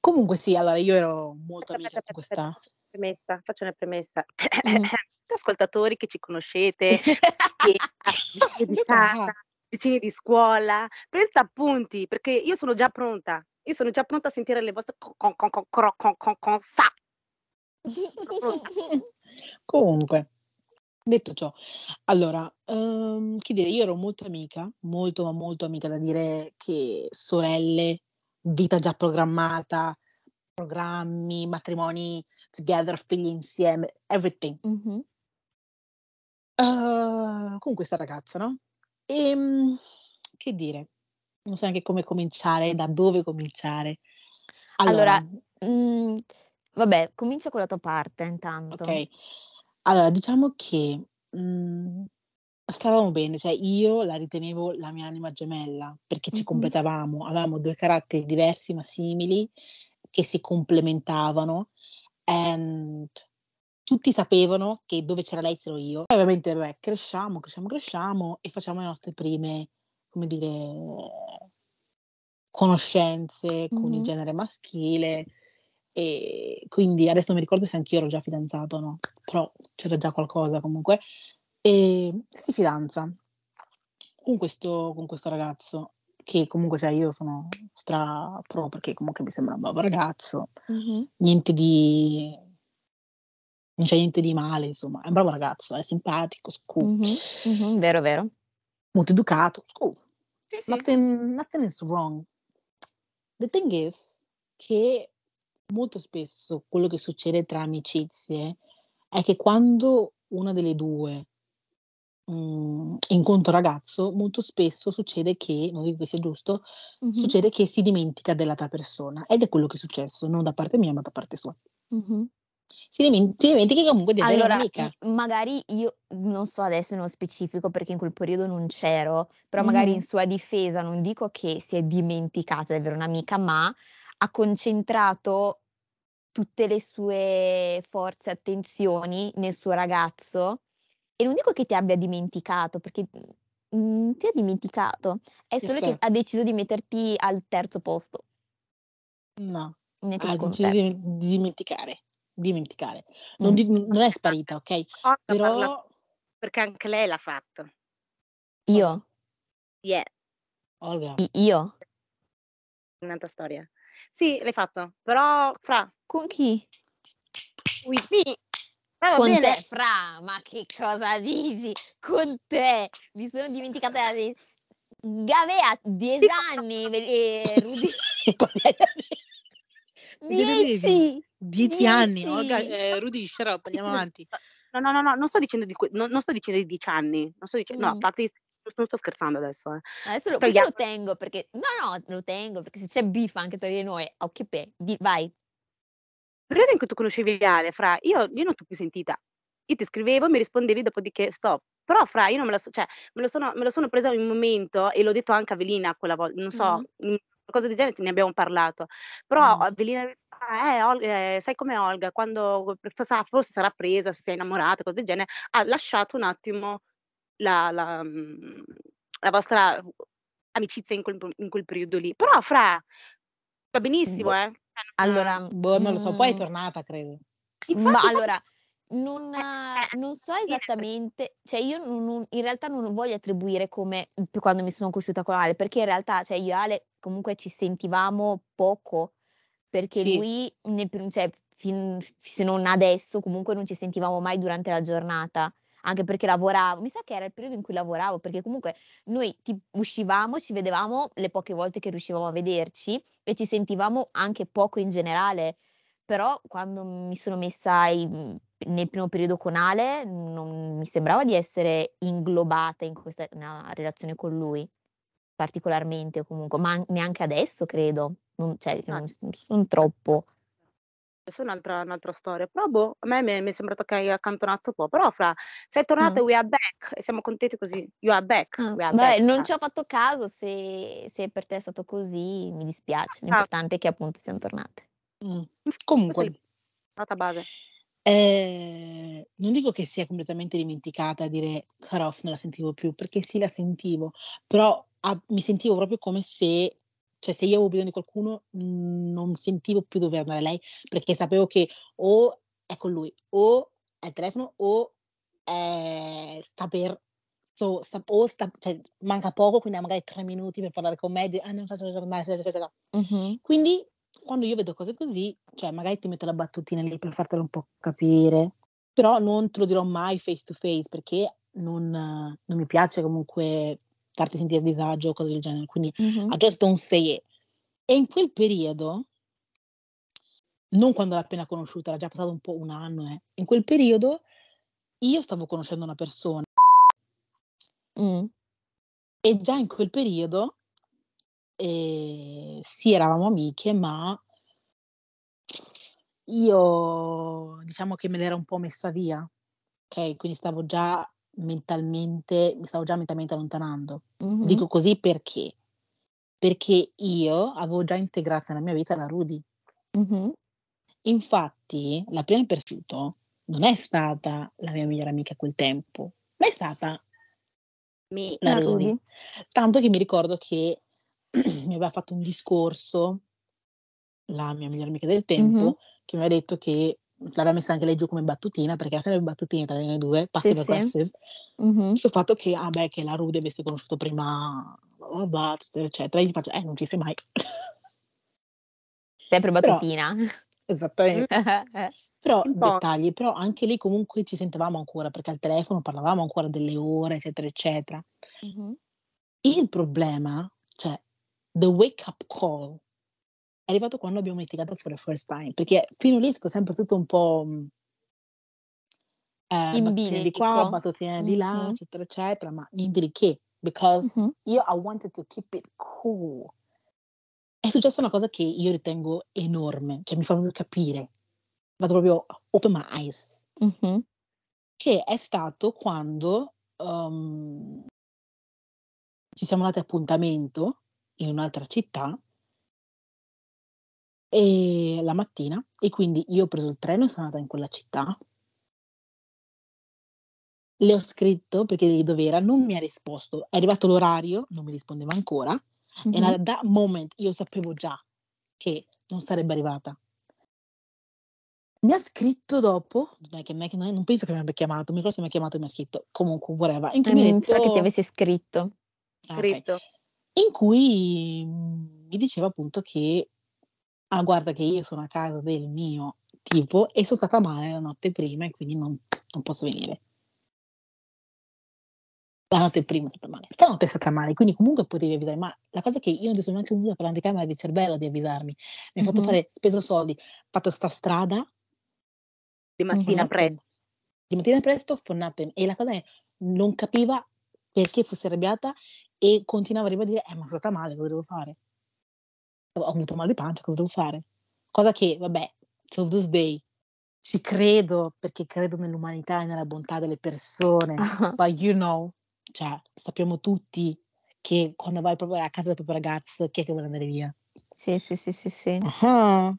Comunque sì, allora io ero molto amica aspetta, con aspetta, questa faccio una premessa, faccio una premessa. Tutti ascoltatori che ci conoscete, che vicini di casa, vicini di scuola, prendete appunti perché io sono già pronta. Io sono già pronta a sentire le vostre co con con con cro con con con sa. Comunque Detto ciò, allora, uhm, che dire, io ero molto amica, molto, ma molto amica da dire che sorelle, vita già programmata, programmi, matrimoni together, figli insieme, everything. Mh-mh. Uhm, con questa ragazza, no, ehm, che dire, non so neanche come cominciare, da dove cominciare. Allora, Allora mhmm, vabbè, comincia con la tua parte intanto. Okay. Allora, diciamo che, mhmm, stavamo bene, cioè io la ritenevo la mia anima gemella, perché ci Mh-mh. completavamo, avevamo 2 caratteri diversi ma simili, che si complementavano, and tutti sapevano che dove c'era lei c'ero io. Poi ovviamente vabbè, cresciamo, cresciamo, cresciamo e facciamo le nostre prime, come dire, conoscenze con il Mh-mh. genere maschile, e quindi adesso non mi ricordo se anch'io ero già fidanzata o no, però c'era già qualcosa comunque. Ehm, si fidanza con questo con questo ragazzo, che comunque cioè io sono stra pro, perché comunque mi sembra un bravo ragazzo, Mh-mh. niente di non c'è niente di male insomma, è un bravo ragazzo, è simpatico, scu Mh-mh. Mh-mh. Vero, vero. molto educato, scu Sì, sì. nothing nothing is wrong. The thing is che molto spesso quello che succede tra amicizie è che quando una delle 2, mhmm, incontra un ragazzo, molto spesso succede che, non dico che sia giusto, Mh-mh. succede che si dimentica dell'altra persona ed è quello che è successo, non da parte mia, ma da parte sua. Mh-mh. Si dimen ti dimentichi comunque di avere Allora, un'amica. magari io non so adesso nello specifico perché in quel periodo non c'ero, però magari in sua difesa non dico che si è dimenticata di avere un'amica, ma ha concentrato tutte le sue forze e attenzioni nel suo ragazzo e non dico che ti abbia dimenticato perché, mhmm, non ti ha dimenticato, è Sì, solo che sì. ha deciso di metterti al terzo posto. No, ha deciso contesto. di di dimenticare, dimenticare. Non Mh. di non è sparita, okay, Olga parla però perché anche lei l'ha fatto. Io? Yeah. Olga. I io? Un'altra storia. Sì, l'hai fatto, però fra Con chi? with me. Eh, va Con bene. te, fra, ma che cosa dici? Con te, mi sono dimenticata di Gavea 10 anni e Rudy Cosa dici? 10! 10 anni, Olga 10! ehm, Rudy shut up, andiamo avanti. No, no, no, no, non sto dicendo di que non non sto dicendo di 10 anni, non sto dice no, a parte non sto scherzando adesso, eh. Adesso lo lo tengo perché no, no, lo tengo perché se c'è beef anche tra di noi, occhi pe di vai. Il periodo in cui tu conoscevi Ale, fra, io io non t'ho più sentita. Io ti scrivevo, mi rispondevi, dopodiché stop. Però fra io non me la so cioè me lo sono me lo sono presa in un momento e l'ho detto anche a Velina quella vol non so, mhmm, qualcosa del genere ne abbiamo parlato. Però a Velina "Eh, Ol ehm, sai com'è Olga, quando forse sarà presa, si è innamorata, cose del genere, ha lasciato un attimo la la mhmm, la vostra amicizia in quel in quel periodo lì. Però fra va benissimo, Boh, eh. Allora, non Boh, non lo so, poi è mhmm tornata credo. Ma infatti, infatti allora, non eh, eh, non so esattamente cioè io non non in realtà non voglio attribuire come p quando mi sono conosciuta con Ale, perché in realtà, cioè io e Ale comunque ci sentivamo poco, perché Sì. lui nel cioè fin se non adesso, comunque non ci sentivamo mai durante la giornata, anche perché lavoravo. Mi sa che era il periodo in cui lavoravo, perché comunque noi ti uscivamo, ci vedevamo le poche volte che riuscivamo a vederci e ci sentivamo anche poco in generale. Però quando mi sono messa i mhmm, nel primo periodo con Ale, non mi sembrava di essere inglobata in questa una relazione con lui, particolarmente comunque, ma an neanche adesso credo. Non cioè No. non s non son troppo. Questa è un'altra un'altra storia. Però boh, a me mi è mi è sembrato che hai accantonato un po'. Però fra sei tornata Ah. we are back e siamo contenti così. You are back, Ah, we are beh, back, non ci ho fatto caso, se se per te è stato così mi dispiace, Ah. l'importante è che appunto siam tornate. Questa è Comunque nota base. ehm, non dico che sia completamente dimenticata, dire cut off, non la sentivo più, perché sì la sentivo, però a mi sentivo proprio come se cioè se io avevo bisogno di qualcuno, mhmm, non sentivo più dove andare lei, perché sapevo che o è con lui, o è al telefono, o, ehm, sta per so sta o sta cioè manca poco, quindi ha magari 3 minuti per parlare con me, di: "Ah non Mh-mh. Quindi quando io vedo cose così, cioè magari ti metto la battutina lì per fartelo un po' capire. Però non te lo dirò mai face to face perché non, non mi piace comunque farti sentire a disagio o cose del genere. Quindi Mh-mh. I just don't say it. E in quel periodo non quando l'ho appena conosciuta, era già passato un po' 1 anno, eh. In quel periodo io stavo conoscendo una persona. Mh. E già in quel periodo, ehm, sì eravamo amiche, ma io diciamo che me l'ero un po' messa via, okay, quindi stavo già mentalmente mi stavo già mentalmente allontanando. Mh-mh. Dico così perché? Perché io avevo già integrato nella mia vita la Rudy. Mh-mh. Infatti la prima persciuto non è stata la mia migliore amica a quel tempo, ma è stata Mi la La Rudy. Rudy. Tanto che mi ricordo che mi aveva fatto un discorso la mia migliore amica del tempo, che mi aveva detto che l'aveva messa anche lei giù come battutina, perché era sempre battutine tra noi 2, Sì, passive sì. aggressive, Mh-mh. sul fatto che, ah beh, che la Rudy avesse conosciuto prima eccetera, eccetera. E gli faccio: "Eh, non ci sei mai". Sempre Però battutina. esattamente. Però Un po'. dettagli, però anche lì comunque ci sentavamo ancora, perché al telefono parlavamo ancora delle ore, eccetera, eccetera. Mh-mh. Il problema, cioè the wake up call arrivato quando abbiamo litigato for the first time, perché fino lì è stato sempre tutto un po', mhmm ehm, In battutine di qua, battutine di là, Mh-mh. eccetera, eccetera, ma niente di che, because Mh-mh. io I wanted to keep it cool. È successa una cosa che io ritengo enorme, cioè mi fa proprio capire, fatto proprio open my eyes. Mh-mh. Che è stato quando, uhm ci siamo dati appuntamento in un'altra città ehm, la mattina e quindi io ho preso il treno e sono andata in quella città. Le ho scritto per chiedergli dov'era, non mi ha risposto. È arrivato l'orario, non mi rispondeva ancora and Mh-mh. at that moment io sapevo già che non sarebbe arrivata. Mi ha scritto dopo, non è che non è che non penso che mi abbia chiamato, mi ricordo se mi ha chiamato o mi ha scritto, comunque whatever, in cui mi sa che ti detto avesse scritto. Ah okay. Scritto. In cui, mhmm, mi diceva appunto che: "Ah guarda che io sono a casa del mio tipo e son stata male la notte prima e quindi non non posso venire". La notte prima è stata male. Stanotte è stata male, quindi comunque potevi avvisare, ma la cosa è che io non ti sono neanche venuta per l'anticamera di cervello di avvisarmi. Mi hai fatto Mh-mh. fare speso soldi, fatto sta strada Di mattina Mh-mh. pre nothing. Di mattina presto for nothing. E la cosa è, non capiva perché fossi arrabbiata e continuava a ribadire: "Eh, ma sono stata male, cosa devo fare? Ho avuto mal di pancia, cosa devo fare?" Cosa che vabbè, till this day ci credo perché credo nell'umanità e nella bontà delle persone, Ah-ah. but you know, cioè sappiamo tutti che quando vai proprio a casa del proprio ragazzo, chi è che vuole andare via? Sì, sì, sì, sì, sì. Ah-ah.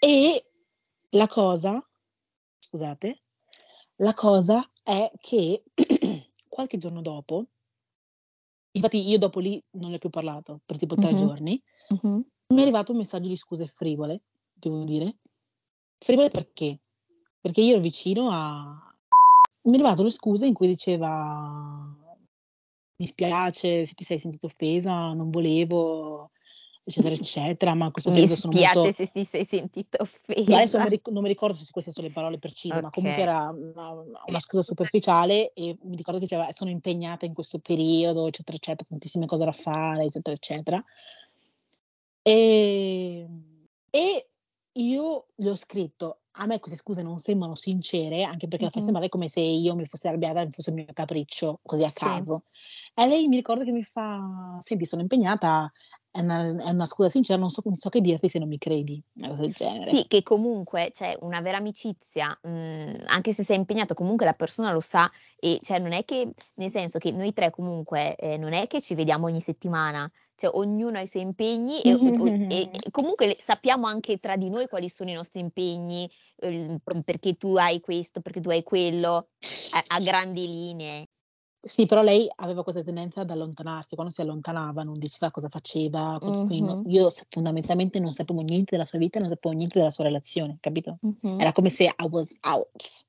E la cosa scusate, la cosa è che qualche giorno dopo infatti io dopo lì non le ho più parlato per tipo 3 Mh-mh. giorni, Mh-mh. mi è arrivato un messaggio di scuse frivole, devo dire. Frivole perché? Perché io ero vicino a mi è arrivato le scuse in cui diceva: "Mi spiace se ti sei sentita offesa, non volevo", eccetera, eccetera, ma questo Mi periodo sono spiace molto se ti sei sentita No, adesso non mi offesa. non mi ricordo se queste sono le parole precise, ma comunque Okay. era una una scusa superficiale e mi ricordo che diceva: "Sono impegnata in questo periodo", eccetera, eccetera, tantissime cose da fare, eccetera, eccetera. Ehm, e io gli ho scritto: "A me queste scuse non sembrano sincere, anche perché la fai Mh-mh. sembrare come se io mi fossi arrabbiata e fosse un mio capriccio, così a Sì. caso". E lei mi ricordo che mi fa: "Senti sono impegnata, è una è una scusa sincera, non so non so che dirti se non mi credi", una cosa del genere. Sì, che comunque, cioè una vera amicizia, mhmm, anche se sei impegnato, comunque la persona lo sa e cioè non è che nel senso che noi 3 comunque, ehm, non è che ci vediamo ogni settimana, cioè ognuno ha i suoi impegni e e e comunque le sappiamo anche tra di noi quali sono i nostri impegni, p perché tu hai questo, perché tu hai quello, a a grandi linee. Sì, però lei aveva questa tendenza ad allontanarsi, quando si allontanava non diceva cosa faceva, Mh-mh. io fondamentalmente non sapevo niente della sua vita, non sapevo niente della sua relazione, capito? Mh-mh. Era come se I was out.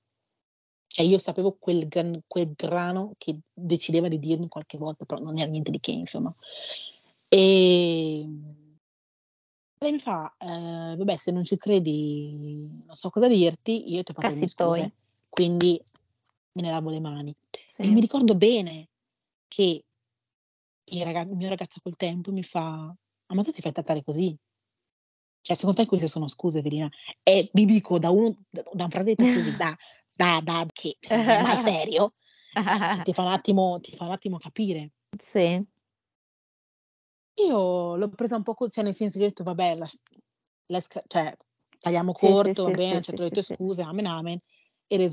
Cioè io sapevo quel gran quel grano che decideva di dirmi qualche volta, però non era niente di che insomma. Ehm Lei mi fa, ehm, vabbè se non ci credi non so cosa dirti, io ti ho fatto le mie Cassitoi. scuse, quindi me ne lavo le mani. E Sì. mi ricordo bene che il raga il mio ragazzo quel tempo mi fa: "Ah, ma tu ti fai trattare così? Cioè secondo te queste sono scuse Evelina?" E vi dico da uno da un frase detta così, da da da che cioè non è mai serio, cioè ti fa un attimo ti fa un attimo capire. Sì. Io l'ho presa un po' co cioè nel senso gli ho detto: "Vabbè lasc l'esca cioè tagliamo Sì, sì, corto, va sì, bene, sì, accetto sì, le sì, tue sì. scuse, amen amen,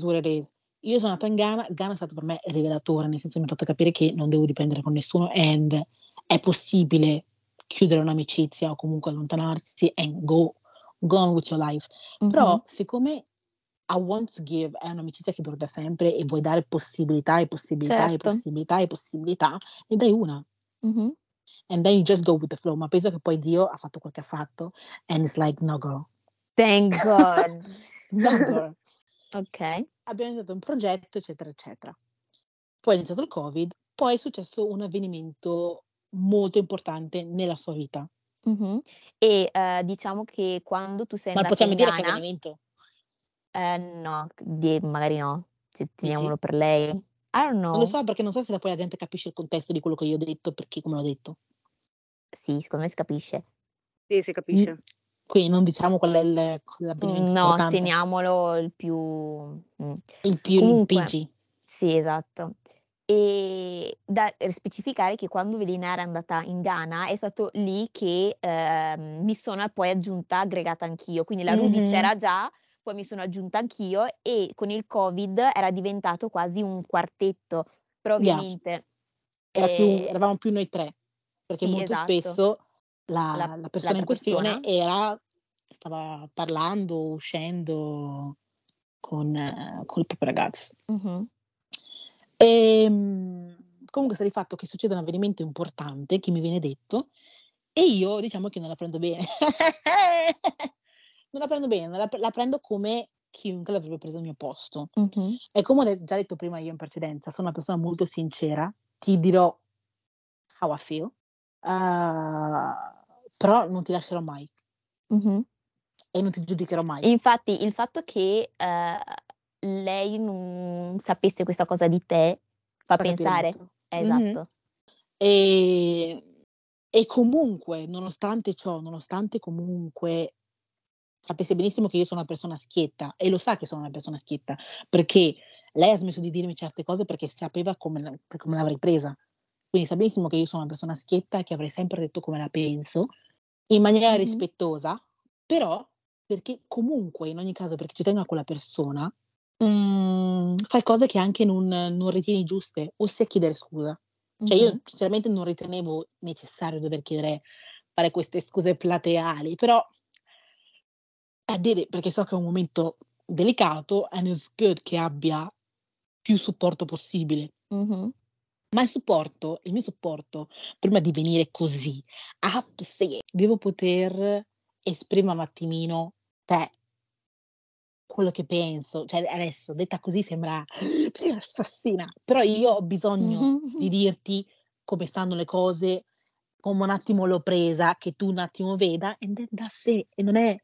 what it is." Io sono andata in Ghana, Ghana è stato per me rivelatore, nel senso mi ha fatto capire che non devo dipendere con nessuno and è possibile chiudere un'amicizia o comunque allontanarsi and go go on with your life. Mh-mh. Però siccome I want to give è un'amicizia che dura da sempre e vuoi dare possibilità e possibilità e Certo. possibilità e possibilità, ne dai una. Mh-mh. And then you just go with the flow. Ma penso che poi Dio ha fatto quel che ha fatto and it's like no girl. Thank God. No girl. Okay. Abbiamo iniziato un progetto, eccetera, eccetera. Poi è iniziato il Covid, poi è successo un avvenimento molto importante nella sua vita. Mh-mh. E, ehm, diciamo che quando tu sei Ma andata possiamo in dire che Ghana avvenimento? ehm, no, di magari no, Dici? teniamolo per lei. I don't Non lo so perché non so se poi la gente capisce il contesto di quello che io ho detto, perché come l'ho detto. Sì, secondo me si capisce. Sì, si capisce. Quindi non diciamo qual è il l'avvenimento no, importante. teniamolo il più mh. Il più Comunque PG. sì, esatto. Ehm, da specificare che quando Evelina era andata in Ghana è stato lì che, ehm, mi sono poi aggiunta aggregata anch'io. Quindi la Rudy Mh-mh. c'era già, poi mi sono aggiunta anch'io e con il Covid era diventato quasi un quartetto. Però Yeah. ovviamente, Era più ehm eravamo più noi 3, perché Sì, molto esatto. spesso La la la persona in questione persona. era stava parlando, uscendo con col proprio ragazzo. Mh-mh. Ehm, comunque sta di fatto che succede un avvenimento importante che mi viene detto e io diciamo che non la prendo bene. Non la prendo bene, la la prendo come chiunque l'avrebbe preso al mio posto. Mh-mh. E come ho già detto prima io in precedenza, sono una persona molto sincera, ti dirò how I feel, uhm, però non ti lascerò mai. Mh-mh. E non ti giudicherò mai. Infatti il fatto che, ehm, lei non sapesse questa cosa di te fa Fa pensare eh, esatto. Ehm, e comunque nonostante ciò, nonostante comunque sapesse benissimo che io sono una persona schietta e lo sa che sono una persona schietta, perché lei ha smesso di dirmi certe cose perché sapeva come come l'avrei presa. Quindi sa benissimo che io sono una persona schietta e che avrei sempre detto come la penso, in maniera Mh-mh. rispettosa, però perché comunque in ogni caso perché ci tengo a quella persona, mhmm, fai cose che anche non non ritieni giuste, ossia chiedere scusa. Cioè io sinceramente non ritenevo necessario dover chiedere fare queste scuse plateali, però did it perché so che è un momento delicato and it's good che abbia più supporto possibile. Mh-mh. Ma il supporto il mio supporto, prima di venire così, I have to say it, devo poter esprimere un attimino, cioè quello che penso. Cioè adesso detta così sembra l'assassina, però io ho bisogno di dirti come stanno le cose, come un attimo l'ho presa, che tu un attimo veda then that's it. E non è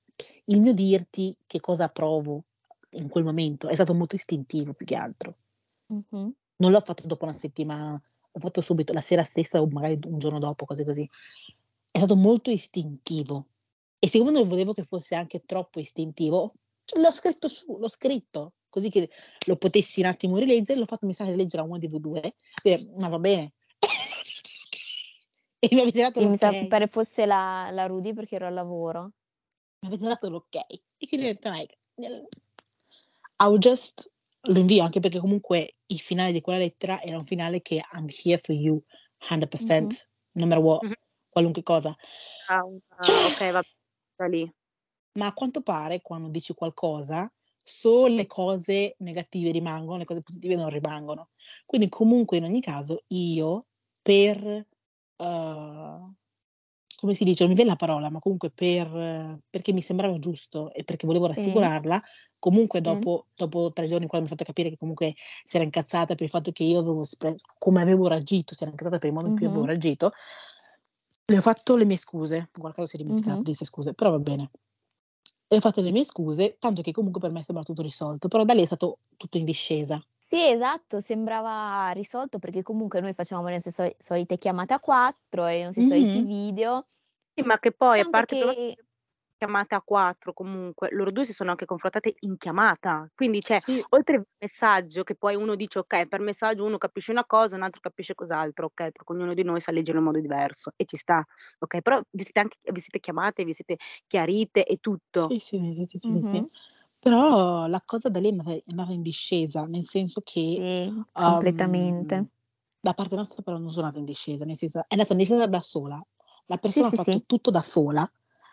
il mio dirti che cosa provo in quel momento, è stato molto istintivo più che altro. Mh-mh. Non l'ho fatto dopo 1 settimana, l'ho fatto subito, la sera stessa o magari un giorno dopo, cose così. È stato molto istintivo e siccome non volevo che fosse anche troppo istintivo, c l'ho scritto su, l'ho scritto, così che lo potessi un attimo rileggere, l'ho fatto mi sa rileggere a uno di voi 2, dire: "Ma va bene." E mi avete dato Sì, mi sa l'ok. pare fosse la la Rudy perché ero al lavoro. Mi avete dato l'ok. E quindi ho detto like I'll just lo invio anche perché comunque il finale di quella lettera era un finale che I'm here for you 100% Mh-mh. no matter what, Mh-mh. qualunque cosa. Ah, ah, okay, va da lì. Ma a quanto pare quando dici qualcosa, solo le cose negative rimangono, le cose positive non rimangono. Quindi comunque in ogni caso io per, uhm, come si dice, non mi viene la parola, ma comunque per perché mi sembrava giusto e perché volevo rassicurarla, comunque Sì. dopo dopo 3 giorni quando mi ha fatto capire che comunque si era incazzata per il fatto che io avevo come avevo reagito, si era incazzata per il modo in cui avevo Mh-mh. reagito Le ho fatto le mie scuse, qualcosa si è dimenticato, Mh-mh. disse scuse, però va bene. Le ho fatte le mie scuse, tanto che comunque per me sembra tutto risolto, però da lì è stato tutto in discesa. Sì, esatto, sembrava risolto perché comunque noi facevamo le nostre so solite chiamate a 4 e i nostri soliti Mh-mh. video. Sì, ma che poi a parte che chiamate a 4 comunque, loro 2 si sono anche confrontate in chiamata. Quindi, cioè, Sì. oltre il messaggio che poi uno dice: "Okay, per messaggio uno capisce una cosa, un altro capisce cos'altro", okay, perché ognuno di noi sa leggere in modo diverso e ci sta, okay, però vi siete anche vi siete chiamate, vi siete chiarite e tutto. Sì, sì, sì, sì, sì, sì. Però la cosa da lì è andata è andata in discesa, nel senso che, Sì, uhm, completamente. da parte nostra però non sono andata in discesa, nel senso è andata in discesa da sola. La Sì, persona sì, ha fatto sì. tutto da sola,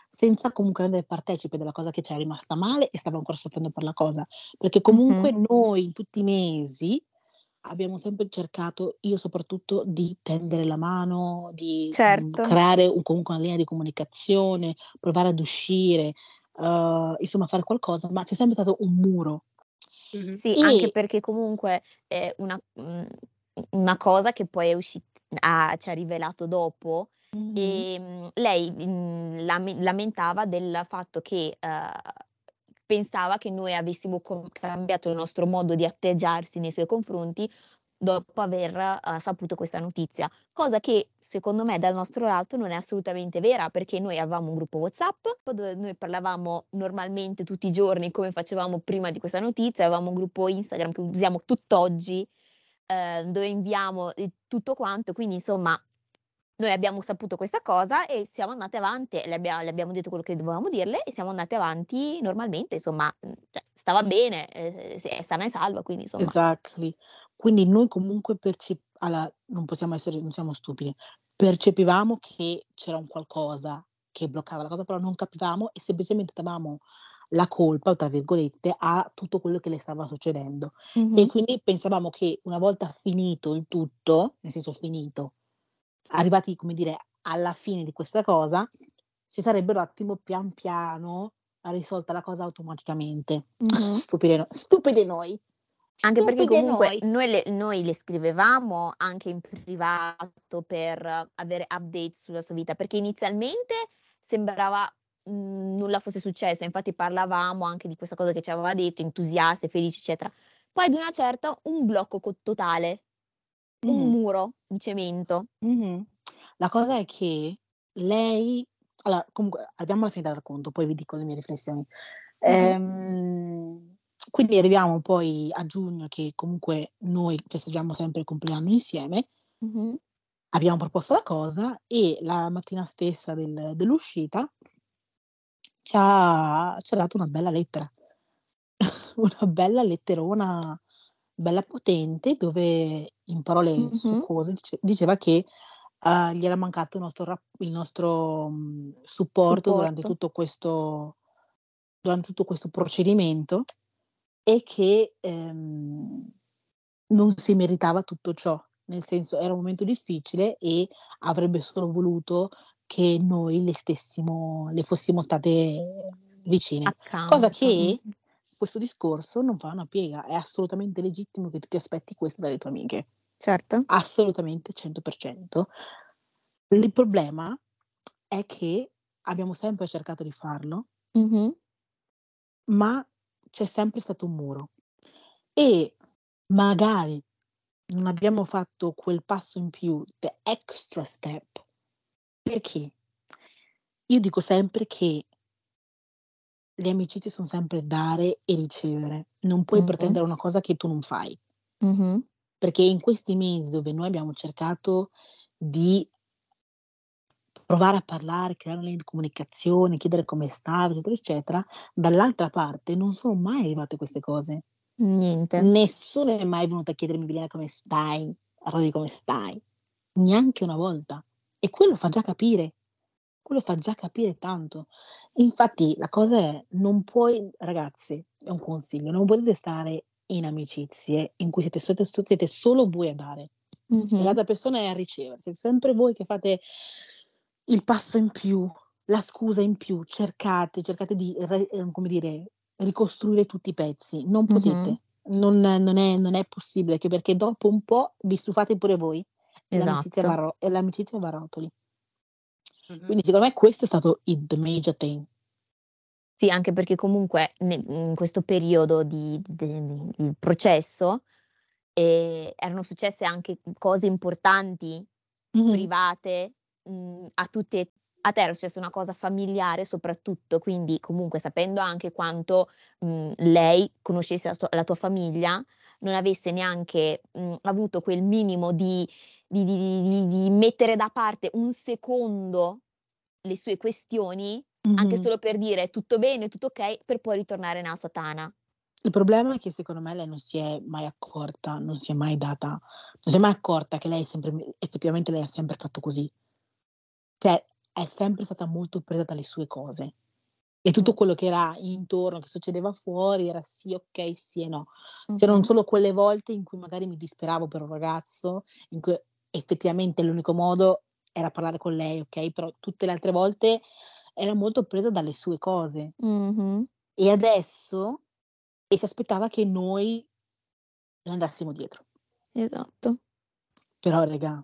senza comunque rendere partecipe della cosa che c'era rimasta male e stava ancora soffrendo per la cosa. Perché comunque Mh-mh. noi in tutti i mesi abbiamo sempre cercato, io soprattutto, di tendere la mano, di, mhmm, Certo. creare un comunque una linea di comunicazione, provare ad uscire, uhm, insomma fare qualcosa, ma c'è sempre stato un muro. Mh-mh. Sì, anche E perché comunque è una mhmm, una cosa che poi è usci ha ci ha rivelato dopo, Mh-mh. ehm, lei, mhmm, lame lamentava del fatto che, uhm, pensava che noi avessimo com cambiato il nostro modo di atteggiarsi nei suoi confronti dopo aver, uhm, saputo questa notizia. Cosa che secondo me dal nostro lato non è assolutamente vera, perché noi avevamo un gruppo WhatsApp dove noi parlavamo normalmente tutti i giorni come facevamo prima di questa notizia, avevamo un gruppo Instagram che usiamo tutt'oggi, ehm, dove inviamo, tutto quanto, quindi insomma noi abbiamo saputo questa cosa e siamo andate avanti le abbia le abbiamo detto quello che dovevamo dirle e siamo andate avanti normalmente, insomma, cioè stava bene, ehm, s è sana e salva, quindi insomma Exactly. Quindi noi comunque percep allora non possiamo essere non siamo stupidi. Percepivamo che c'era un qualcosa che bloccava la cosa, però non capivamo e semplicemente davamo la colpa, tra virgolette, a tutto quello che le stava succedendo. E Mh-mh. quindi pensavamo che una volta finito il tutto, nel senso finito, arrivati, come dire, alla fine di questa cosa, si sarebbero un attimo pian piano risolta la cosa automaticamente. Mh-mh. Stupide no stupide noi. Anche perché comunque noi. noi le noi le scrivevamo anche in privato per avere update sulla sua vita, perché inizialmente sembrava, mhmm, nulla fosse successo, infatti parlavamo anche di questa cosa che ci aveva detto, entusiaste, felici, eccetera. Poi ad una certa un blocco co totale, un Mh-mh. muro di cemento. Mh-mh. La cosa è che lei allora comunque andiamo alla fine del racconto, poi vi dico le mie riflessioni. Mh-mh. Ehm, quindi arriviamo poi a giugno che comunque noi festeggiamo sempre il compleanno insieme. Mh-mh. Abbiamo proposto la cosa e la mattina stessa del dell'uscita ci ha ci ha dato una bella lettera. Una bella letterona, bella potente, dove in parole Mh-mh. succose dice diceva che, uhm, gli era mancato il nostro rap il nostro, supporto durante Supporto. tutto questo durante tutto questo procedimento e che, ehm, non si meritava tutto ciò. Nel senso, era un momento difficile e avrebbe solo voluto che noi le stessimo le fossimo state vicine. Cosa Accanto. che Mh-mh. questo discorso non fa una piega. È assolutamente legittimo che tu ti aspetti questo dalle tue amiche. Certo. Assolutamente, 100%. Il problema è che abbiamo sempre cercato di farlo Mh-mh. ma c'è sempre stato un muro. E magari non abbiamo fatto quel passo in più, the extra step. Perché? Io dico sempre che le amicizie son sempre dare e ricevere. Non puoi Mh-mh. pretendere una cosa che tu non fai. Mh-mh. Perché in questi mesi dove noi abbiamo cercato di provare a parlare, creare una comunicazione, chiedere come stavi, eccetera, eccetera, dall'altra parte non sono mai arrivate queste cose. Niente. Nessuno è mai venuto a chiedermi: "Milena come stai? Rosy come stai?" Neanche una volta. E quello fa già capire. Quello fa già capire tanto. Infatti la cosa è: non puoi ragazze, è un consiglio, non potete stare in amicizie in cui siete siete solo voi a dare Mh-mh. l'altra persona è a ricevere. Siete sempre voi che fate il passo in più, la scusa in più, cercate cercate di re ehm, come dire, ricostruire tutti i pezzi. Non potete. Non non è non è possibile, perché dopo un po' vi stufate pure voi Esatto. e l'amicizia va a rotoli. Mh-mh. Quindi secondo me questo è stato il major thing. Sì, anche perché comunque in questo periodo di de il processo, ehm, erano successe anche, cose importanti, Mh-mh. private, mhmm, a tutte a te era successa una cosa familiare soprattutto, quindi comunque sapendo anche quanto, mhmm, lei conoscesse la sua la tua famiglia, non avesse neanche, mhmm, avuto quel minimo di di di di mettere da parte un secondo le sue questioni, anche Mh-mh. solo per dire: "Tutto bene, tutto okay", per poi ritornare nella sua tana. Il problema è che secondo me lei non si è mai accorta, non si è mai data non si è mai accorta che lei è sempre me effettivamente lei ha sempre fatto così. Cioè, è sempre stata molto presa dalle sue cose. E tutto quello che era intorno, che succedeva fuori era sì, okay, sì e no. C'erano solo quelle volte in cui magari mi disperavo per un ragazzo, in cui effettivamente l'unico modo era parlare con lei, okay, però tutte le altre volte era molto presa dalle sue cose. Mh-mh. E adesso e si aspettava che noi le andassimo dietro. Esatto. Però raga,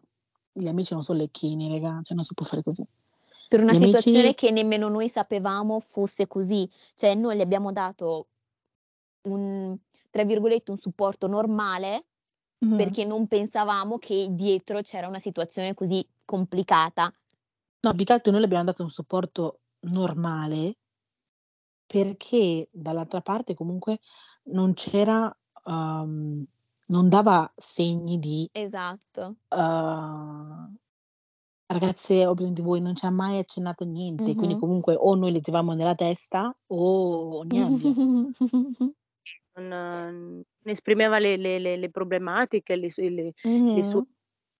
gli amici non son lecchini raga, cioè non si può fare così. Per una Gli situazione amici che nemmeno noi sapevamo fosse così. Cioè noi le abbiamo dato un tra virgolette, "un supporto normale", Mh-mh. perché non pensavamo che dietro c'era una situazione così complicata. No, più che altro noi le abbiamo dato un supporto normale perché dall'altra parte comunque non c'era uhm, non dava segni di Esatto. uhm, "Ragazze ho bisogno di voi", non ci ha mai accennato niente, quindi Mh-mh. comunque o noi leggevamo nella testa o niente. Non non esprimeva le le le le problematiche, le sue le le sue Mh-mh.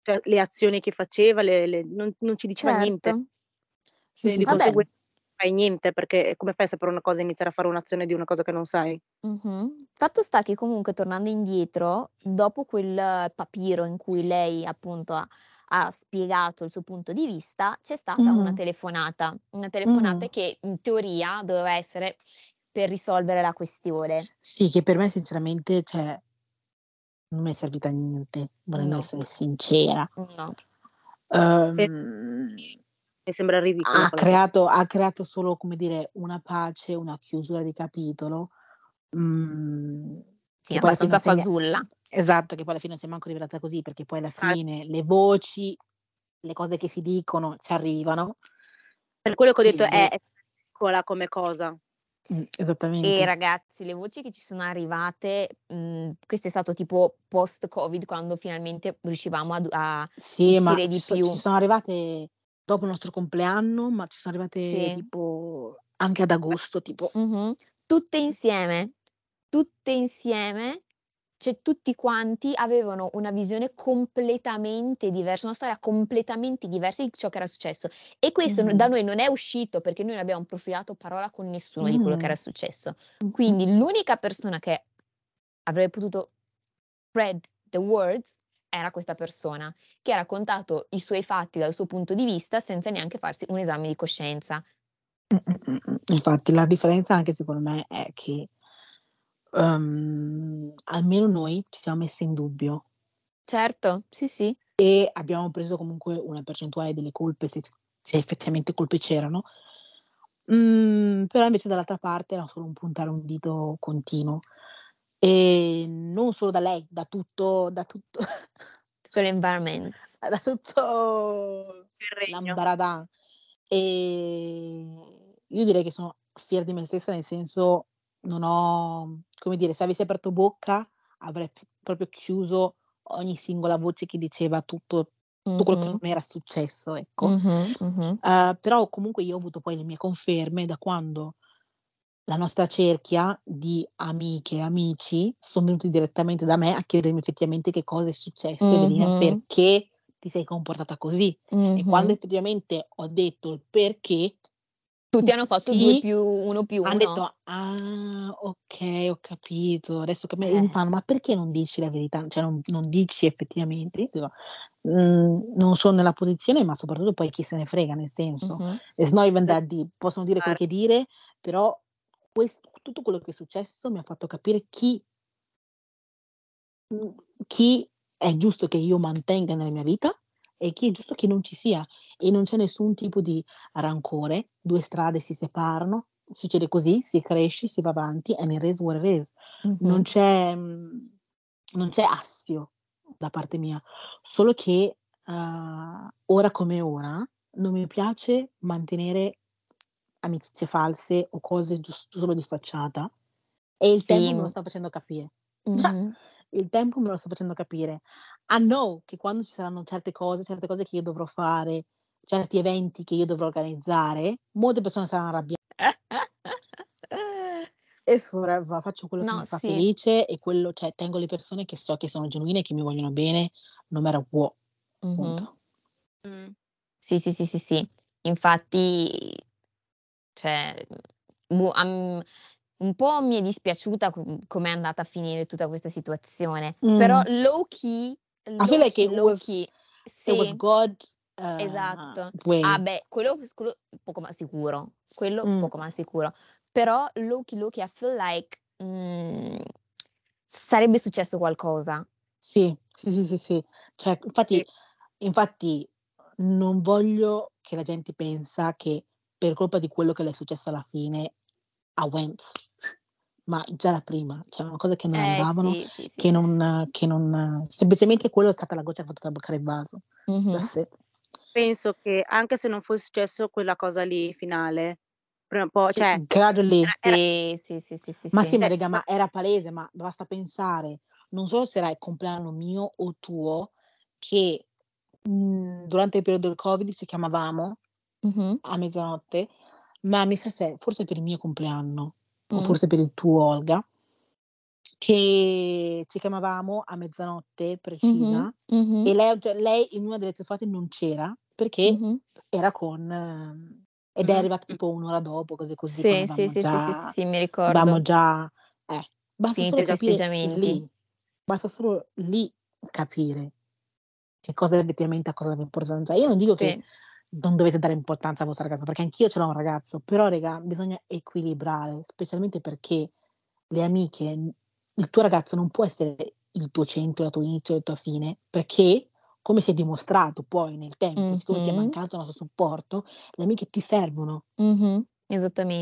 cioè le azioni che faceva, le le non non ci diceva niente. Certo. Sì, Quindi sì, di sì, Vabbè conseguenza fai niente, perché come fai a sapere una cosa e iniziare a fare un'azione di una cosa che non sai? Mh-mh. Fatto sta che comunque tornando indietro, dopo quel papiro in cui lei appunto ha ha spiegato il suo punto di vista, c'è stata una telefonata. Una telefonata Mh-mh. che in teoria doveva essere per risolvere la questione. Sì, che per me sinceramente, cioè non mi è servita a niente, volendo No. essere sincera. No. E Uhm, mi sembra ridicola ha creato ha creato solo, come dire, una pace, una chiusura di capitolo, mhmm, Sì, che poi alla fine non abbastanza fasulla. esatto, che poi alla fine non si è manco rivelata così, perché poi alla fine le voci, le cose che si dicono ci arrivano. Per quello che ho detto è E è piccola come cosa. Mh, E esattamente. ragazzi, le voci che ci sono arrivate, mhmm, questo è stato tipo post Covid, quando finalmente riuscivamo ad a Sì, uscire ci di so ci più. sono arrivate dopo il nostro compleanno, ma ci sono arrivate Sì. tipo anche ad agosto, tipo Mh-mh. Tutte insieme, tutte insieme, cioè tutti quanti avevano una visione completamente diversa, una storia completamente diversa di ciò che era successo. E questo n da noi non è uscito, perché noi non abbiamo profilato parola con nessuno di quello che era successo. Mh-mh. Quindi l'unica persona che avrebbe potuto spread the words era questa persona, che ha raccontato i suoi fatti dal suo punto di vista senza neanche farsi un esame di coscienza. Mh, mh, mh. Infatti la differenza anche secondo me è che, uhm, almeno noi ci siamo messe in dubbio. Certo, sì, sì. E abbiamo preso comunque una percentuale delle colpe se se effettivamente colpe c'erano. Mhmm, però invece dall'altra parte era solo un puntare un dito continuo. E non solo da lei, da tutto da tutto Tutto l'environment. da tutto l'ambaradan. Ehm, io direi che sono fiera di me stessa, nel senso non ho come dire, se avessi aperto bocca avrei f proprio chiuso ogni singola voce che diceva tutto tutto quello che Mh-mh. non era successo, ecco. Mh-mh, mh-mh. Uhm, però comunque io ho avuto poi le mie conferme da quando la nostra cerchia di amiche e amici son venuti direttamente da me a chiedermi effettivamente che cosa è successo, Evelina, Mh-mh. perché ti sei comportata così. E quando effettivamente ho detto il perché Tutti hanno fatto 2 tutti più 1 più han 1. detto: "Ah, okay, ho capito, adesso che me" e mi Eh. fanno: "Ma perché non dici la verità? Cioè non non dici effettivamente?" Dico: "Mhmm, non sono nella posizione, ma soprattutto poi chi se ne frega, nel senso, Mh-mh. it's not even that deep. Possono dire quel che dire, però ques tutto quello che è successo mi ha fatto capire chi mhmm, chi è giusto che io mantenga nella mia vita e che è giusto che non ci sia e non c'è nessun tipo di rancore, due strade si separano, succede così, si cresce, si va avanti and it is what it is. Mhm. Non c'è, mhmm, non c'è astio da parte mia, solo che, uhm, ora come ora non mi piace mantenere amicizie false o cose gius solo di facciata e il tempo Sì. me lo sta facendo capire. Mh-mh. Il tempo me lo sta facendo capire. I know che quando ci saranno certe cose, certe cose che io dovrò fare, certi eventi che io dovrò organizzare, molte persone saranno arrabbia e forever faccio quello che No, mi fa sì. felice e quello cioè tengo le persone che so che sono genuine che mi vogliono bene, no matter what, punto. Mh. Sì, sì, sì, sì, sì. Infatti cioè, boh, am un po' mi è dispiaciuta com com'è andata a finire tutta questa situazione, però Mh. low key I feel low like it low was key it was sì, God, esatto. Ah way. beh, quello quello poco ma sicuro, quello Mh. poco ma sicuro. Però low key, low key I feel like, mhmm, sarebbe successo qualcosa. Sì, sì, sì, sì, sì. Cioè infatti Sì. infatti non voglio che la gente pensa che per colpa di quello che le è successo alla fine I went. Ma già da prima, c'erano cose che non Eh andavano, sì, sì, che sì, sì, non che non semplicemente quello è stata la goccia che ha fatto traboccare il vaso. It. Penso che anche se non fosse successo quella cosa lì finale, prima o poi cioè gradually. era era Sì, sì, sì, sì, sì, Ma sì. sì, ma cioè raga, ma era palese, ma basta pensare, non solo se era il compleanno mio o tuo, che, mhmm, durante il periodo del Covid ci chiamavamo Mh-mh. a mezzanotte, ma mi sa se forse per il mio compleanno o Mh. forse per il tuo Olga, che ci chiamavamo a mezzanotte Mh-mh, precisa mh-mh. e lei cioè lei in una delle telefonate non c'era perché Mh-mh. era con ed è Mh, arrivata mh. tipo 1 ora dopo, cose così, Sì, quando sì, avevamo sì, sì, sì, sì, già sì, mi avevamo ricordo. già eh, basta Finito solo capire festeggiamenti. lì, basta solo lì capire che cosa effettivamente ha cosa di importanza. Io non dico che Sì. Non dovete dare importanza al vostro ragazzo, perché anch'io ce l'ho un ragazzo, però raga, bisogna equilibrare, specialmente perché le amiche il tuo ragazzo non può essere il tuo centro, la tua inizio la tua fine, perché come si è dimostrato poi nel tempo, siccome ti è mancato il nostro supporto, le amiche ti servono.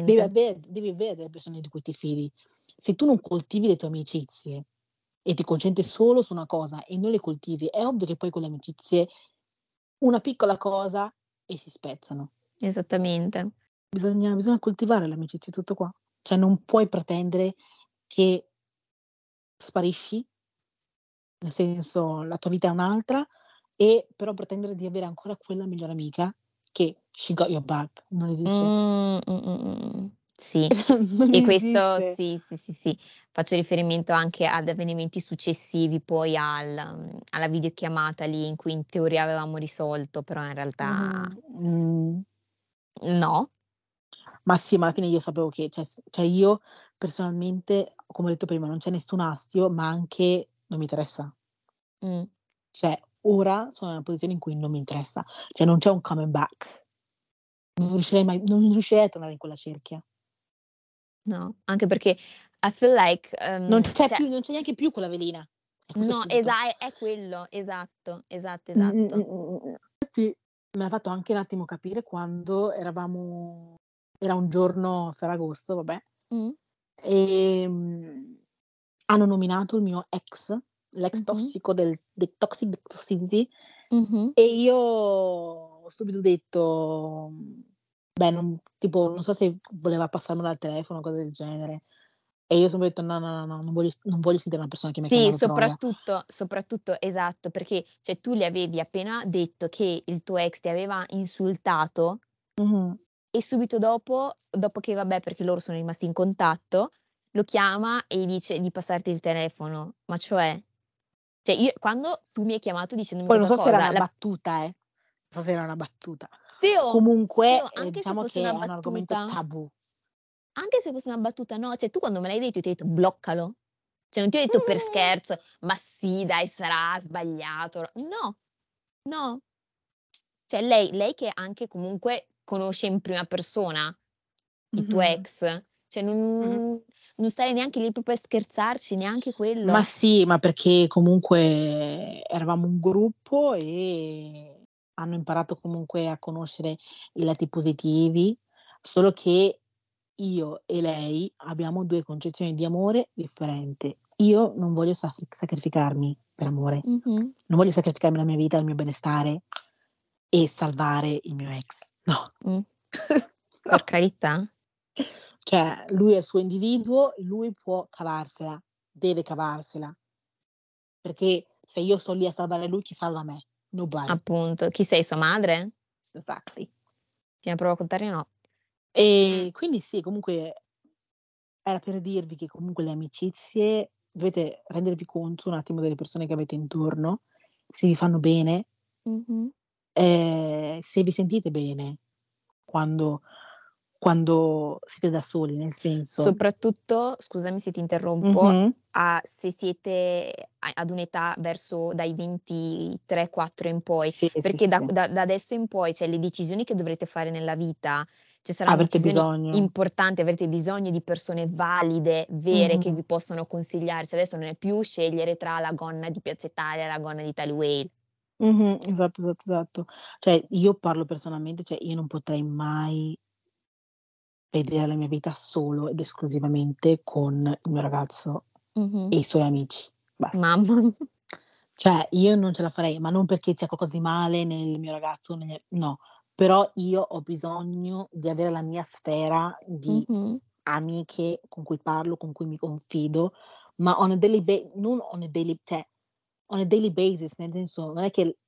Devi Esattamente. avere devi avere delle persone di cui ti fidi. Se tu non coltivi le tue amicizie e ti concentri solo su una cosa e non le coltivi, è ovvio che poi quelle amicizie una piccola cosa e si spezzano. Esattamente. Bisogna bisogna coltivare le amicizie, tutto qua. Cioè non puoi pretendere che sparisci, nel senso la tua vita è un'altra, e però pretendere di avere ancora quella migliore amica che she got your back, non esiste. Mh, mh, mh, mh. Sì. E questo sì, sì, sì, sì. Faccio riferimento anche ad avvenimenti successivi poi al alla videochiamata lì in cui in teoria avevamo risolto, però in realtà Mh-mh. Mh. no. Ma sì, ma alla fine io sapevo che cioè cioè io personalmente, come ho detto prima, non c'è nessun astio, ma anche non mi interessa. Mh. Cioè, ora sono nella posizione in cui non mi interessa. Cioè non c'è un coming back. Non riuscirei mai non riuscirei a tornare in quella cerchia. No, anche perché I feel like, Non ehm, c'è cioè più non c'è neanche più quella velina. E No, esa è quello, esatto, esatto, Mh, mh, esatto. Infatti me l'ha fatto anche un attimo capire quando eravamo era un giorno Ferragosto, vabbè, Mh. ehm, hanno nominato il mio ex, l'ex Mh-mh. tossico del del toxic toxicity Mh-mh. e io ho subito detto, beh non tipo non so se voleva passarmelo al telefono o cose del genere. E io sempre detto: "No, no, no, no, non voglio non voglio sentire una persona che mi ha Sì, chiamato troia". soprattutto soprattutto esatto, perché cioè tu le avevi appena detto che il tuo ex ti aveva insultato Mh-mh. e subito dopo dopo che vabbè, perché loro sono rimasti in contatto, lo chiama e gli dice di passarti il telefono. Ma cioè cioè io quando tu mi hai chiamato dicendomi Poi non so se era cosa, una la battuta, eh. Non so se era una battuta. Sì oh, Comunque, oh, ehm, anche se diciamo che è un argomento battuta tabù. anche se fosse una battuta, no, cioè tu quando me l'hai detto, ti ho detto: "Bloccalo". Cioè non ti ho detto per scherzo: "Ma sì dai, sarà sbagliato". No, no. Cioè lei lei che anche comunque conosce in prima persona il tuo Mh-mh. ex, cioè non non stare neanche lì proprio a scherzarci, neanche Ma quello. sì, ma perché comunque eravamo un gruppo e hanno imparato comunque a conoscere i lati positivi, solo che io e lei abbiamo due concezioni di amore differenti. Io non voglio sac- sacrificarmi per amore, Mh-mh. non voglio sacrificarmi la mia vita, il mio benestare e salvare il mio ex. No. No. Per carità. Cioè, lui è il suo individuo, lui può cavarsela, deve cavarsela. Perché se io sto lì a salvare lui, chi salva me? Nobody. Appunto. Chi sei, sua madre? Exactly. Fino a prova contraria no. E quindi sì, comunque era per dirvi che comunque le amicizie dovete rendervi conto un attimo delle persone che avete intorno, se vi fanno bene, Mh-mh. ehm, se vi sentite bene quando quando siete da soli, nel senso Soprattutto, scusami se ti interrompo, Mh-mh. a se siete ad un'età verso dai 23, 4 in poi, Sì, perché sì, da sì. da da adesso in poi, cioè le decisioni che dovrete fare nella vita, cioè saranno Avrete bisogno. importanti, avrete bisogno di persone valide, vere, che Mh-mh. vi possono consigliare. Cioè adesso non è più scegliere tra la gonna di Piazza Italia e la gonna di Tally Whale. Mh-mh. Esatto, esatto, esatto. Cioè io parlo personalmente, cioè io non potrei mai vedere la mia vita solo ed esclusivamente con il mio ragazzo Mh-mh. e i suoi amici. Basta. Mamma. Cioè io non ce la farei, ma non perché c'è qualcosa di male nel mio ragazzo, nelle no, però io ho bisogno di avere la mia sfera di Mh-mh. amiche con cui parlo, con cui mi confido, ma on a daily ba non on a daily cioè on a daily basis, nel senso non è che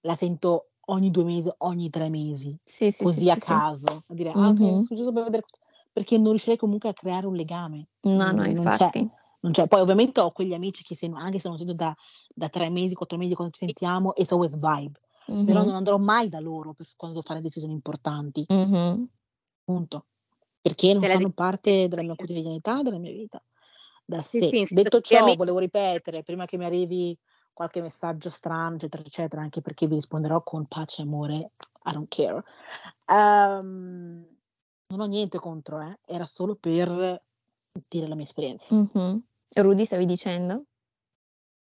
la sento ogni 2 mesi, ogni 3 mesi, Sì, sì, sì, così a sì, sì. caso, a dire: "Ah sono giusto per vedere cosa" perché non riuscirei comunque a creare un legame. No, no, Non non c'è, infatti. non c'è. Poi ovviamente ho quegli amici che se no anche se non sento da da 3 mesi, 4 mesi quando ci sentiamo, it's always vibe. Però Mh-mh. non andrò mai da loro per quando devo fare decisioni importanti. Mh-mh. Punto. Perché non Te fanno dico parte della mia quotidianità, della mia vita. Da Sì, sé. Detto ciò, volevo ripetere, prima che mi arrivi qualche messaggio strano, eccetera, eccetera, anche perché vi risponderò con pace e amore, I don't care. Ehm, non ho niente contro, eh, era solo per dire la mia esperienza. Mh-mh. Rudy stavi dicendo?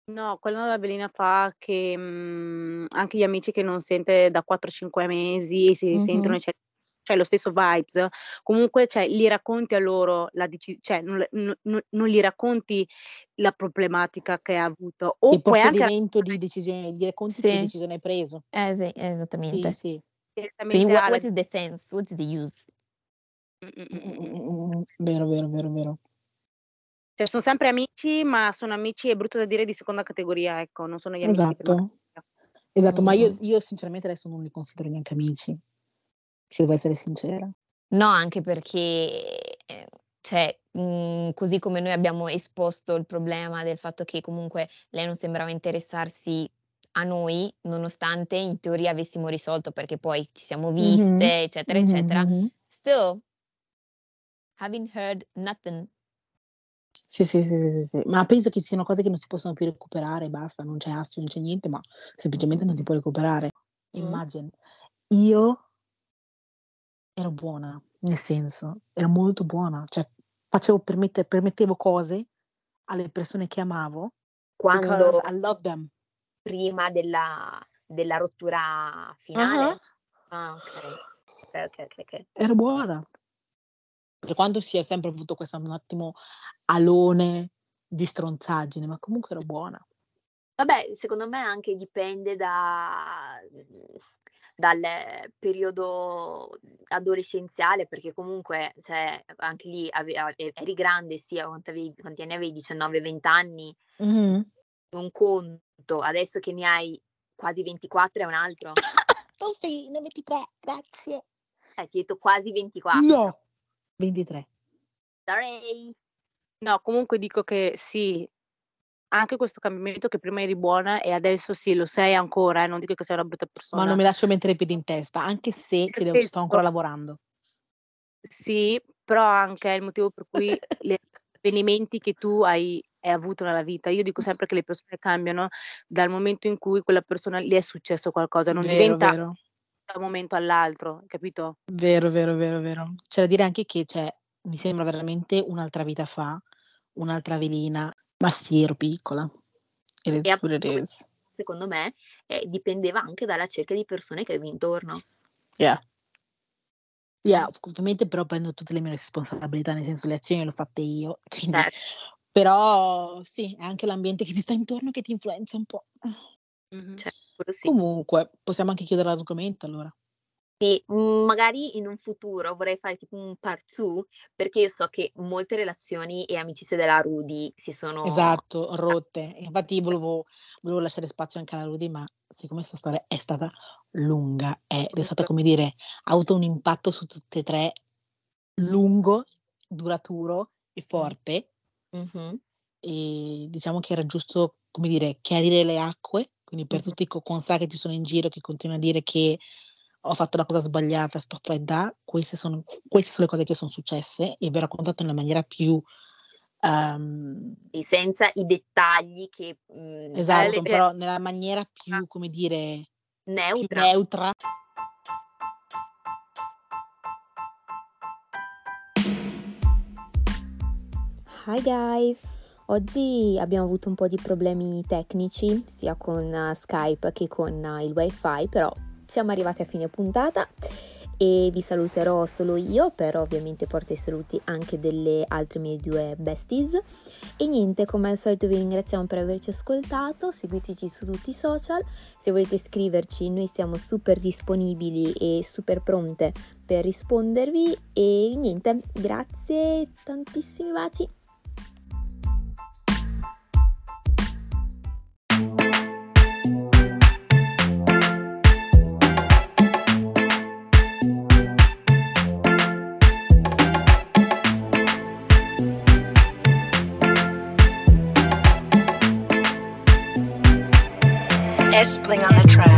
No, quello la Belina fa che, mhmm, anche gli amici che non sente da 4, 5 mesi e si risentono, Mh-mh. ecce cioè lo stesso vibes, comunque cioè gli racconti a loro la deci cioè non l no no non gli racconti la problematica che ha avuto o Il puoi anche procedimento di decisione gli racconti che Sì. decisione hai preso. Eh sì, Sì, esattamente. sì. Quindi direttamente what alla what is the sense? What's the use? Mh, mh, mh. Vero, vero, vero, vero. Cioè son sempre amici, ma sono amici, è brutto da dire, di seconda categoria, ecco, non sono gli amici Esatto. Esatto, ma io io sinceramente adesso non li considero neanche amici, se devo essere sincera. No, anche perché, ehm, cioè, mhmm, così come noi abbiamo esposto il problema del fatto che comunque lei non sembrava interessarsi a noi, nonostante in teoria avessimo risolto, perché poi ci siamo viste, eccetera, Mh-mh, eccetera, still having heard nothing. Sì, sì, sì, sì, sì. Ma penso che siano cose che non si possono più recuperare, basta, non c'è astio, non c'è niente, ma semplicemente non si può recuperare. Mh. Imagine, io ero buona, nel senso, ero molto buona, cioè facevo permette permettevo cose alle persone che amavo Quando I love them. prima della della rottura finale? Ah, okay. Okay, okay. Ero buona. Per quanto si è sempre avuto questo un attimo alone di stronzaggine, ma comunque ero buona. Vabbè, secondo me anche dipende da dal periodo adolescenziale, perché comunque, cioè, anche lì ave eri grande, sì, avevi quanti anni avevi? 19, 20 anni? Mh-mh. Un conto, adesso che ne hai quasi 24 è un altro. Oh sì, ne ho 23, grazie. Eh, ti ho detto quasi 24. No, 23. Sorry. No, comunque dico che sì, anche questo cambiamento che prima eri buona e adesso sì, lo sei ancora, eh, non dico che sei una brutta Ma non persona. mi lascio mettere i piedi in testa, anche se ci devo sto ancora lavorando. Sì, però anche è il motivo per cui gli avvenimenti che tu hai hai avuto nella vita. Io dico sempre che le persone cambiano dal momento in cui quella persona le è successo qualcosa, non Vero, diventa vero. da un momento all'altro, capito? Vero, vero, vero, vero. C'è da dire anche che, cioè, mi sembra veramente un'altra vita fa, un'altra Evelina, ma sì, ero piccola. It E is what it is. secondo me, eh, dipendeva anche dalla cerchia di persone che avevi intorno. Yeah. Yeah, ovviamente però prendo tutte le mie responsabilità, nel senso le azioni le ho fatte io, quindi Certo. però sì, è anche l'ambiente che ti sta intorno che ti influenza un po'. Mh-mh. Certo, sì. Comunque, possiamo anche chiudere l'argomento allora. Sì, mhmm, magari in un futuro vorrei fare tipo un part 2, perché io so che molte relazioni e amicizie della Rudy si sono Esatto, rotte. Infatti volevo volevo lasciare spazio anche alla Rudy, ma siccome 'sta storia è stata lunga ed è stata, come dire, ha avuto un impatto su tutte e 3 lungo, duraturo e forte. Mh-mh. E diciamo che era giusto, come dire, chiarire le acque, quindi per Mh-mh. tutti i coconsà che ci sono in giro, che continuano a dire che ho fatto la cosa sbagliata, sto fredda, queste sono queste sono le cose che son successe e vi ho raccontato nella maniera più, Sì, senza i dettagli che, mhmm, Esatto, le però nella maniera Ah. più, come dire, più neutra. neutra. Hi guys! Oggi abbiamo avuto un po' di problemi tecnici sia con uh, Skype che con uh, il wifi, però siamo arrivati a fine puntata e vi saluterò solo io, però ovviamente porto i saluti anche delle altre mie due besties. E niente, come al solito vi ringraziamo per averci ascoltato, seguiteci su tutti i social, se volete scriverci noi siamo super disponibili e super pronte per rispondervi e niente, grazie, tantissimi baci. S playing on the track.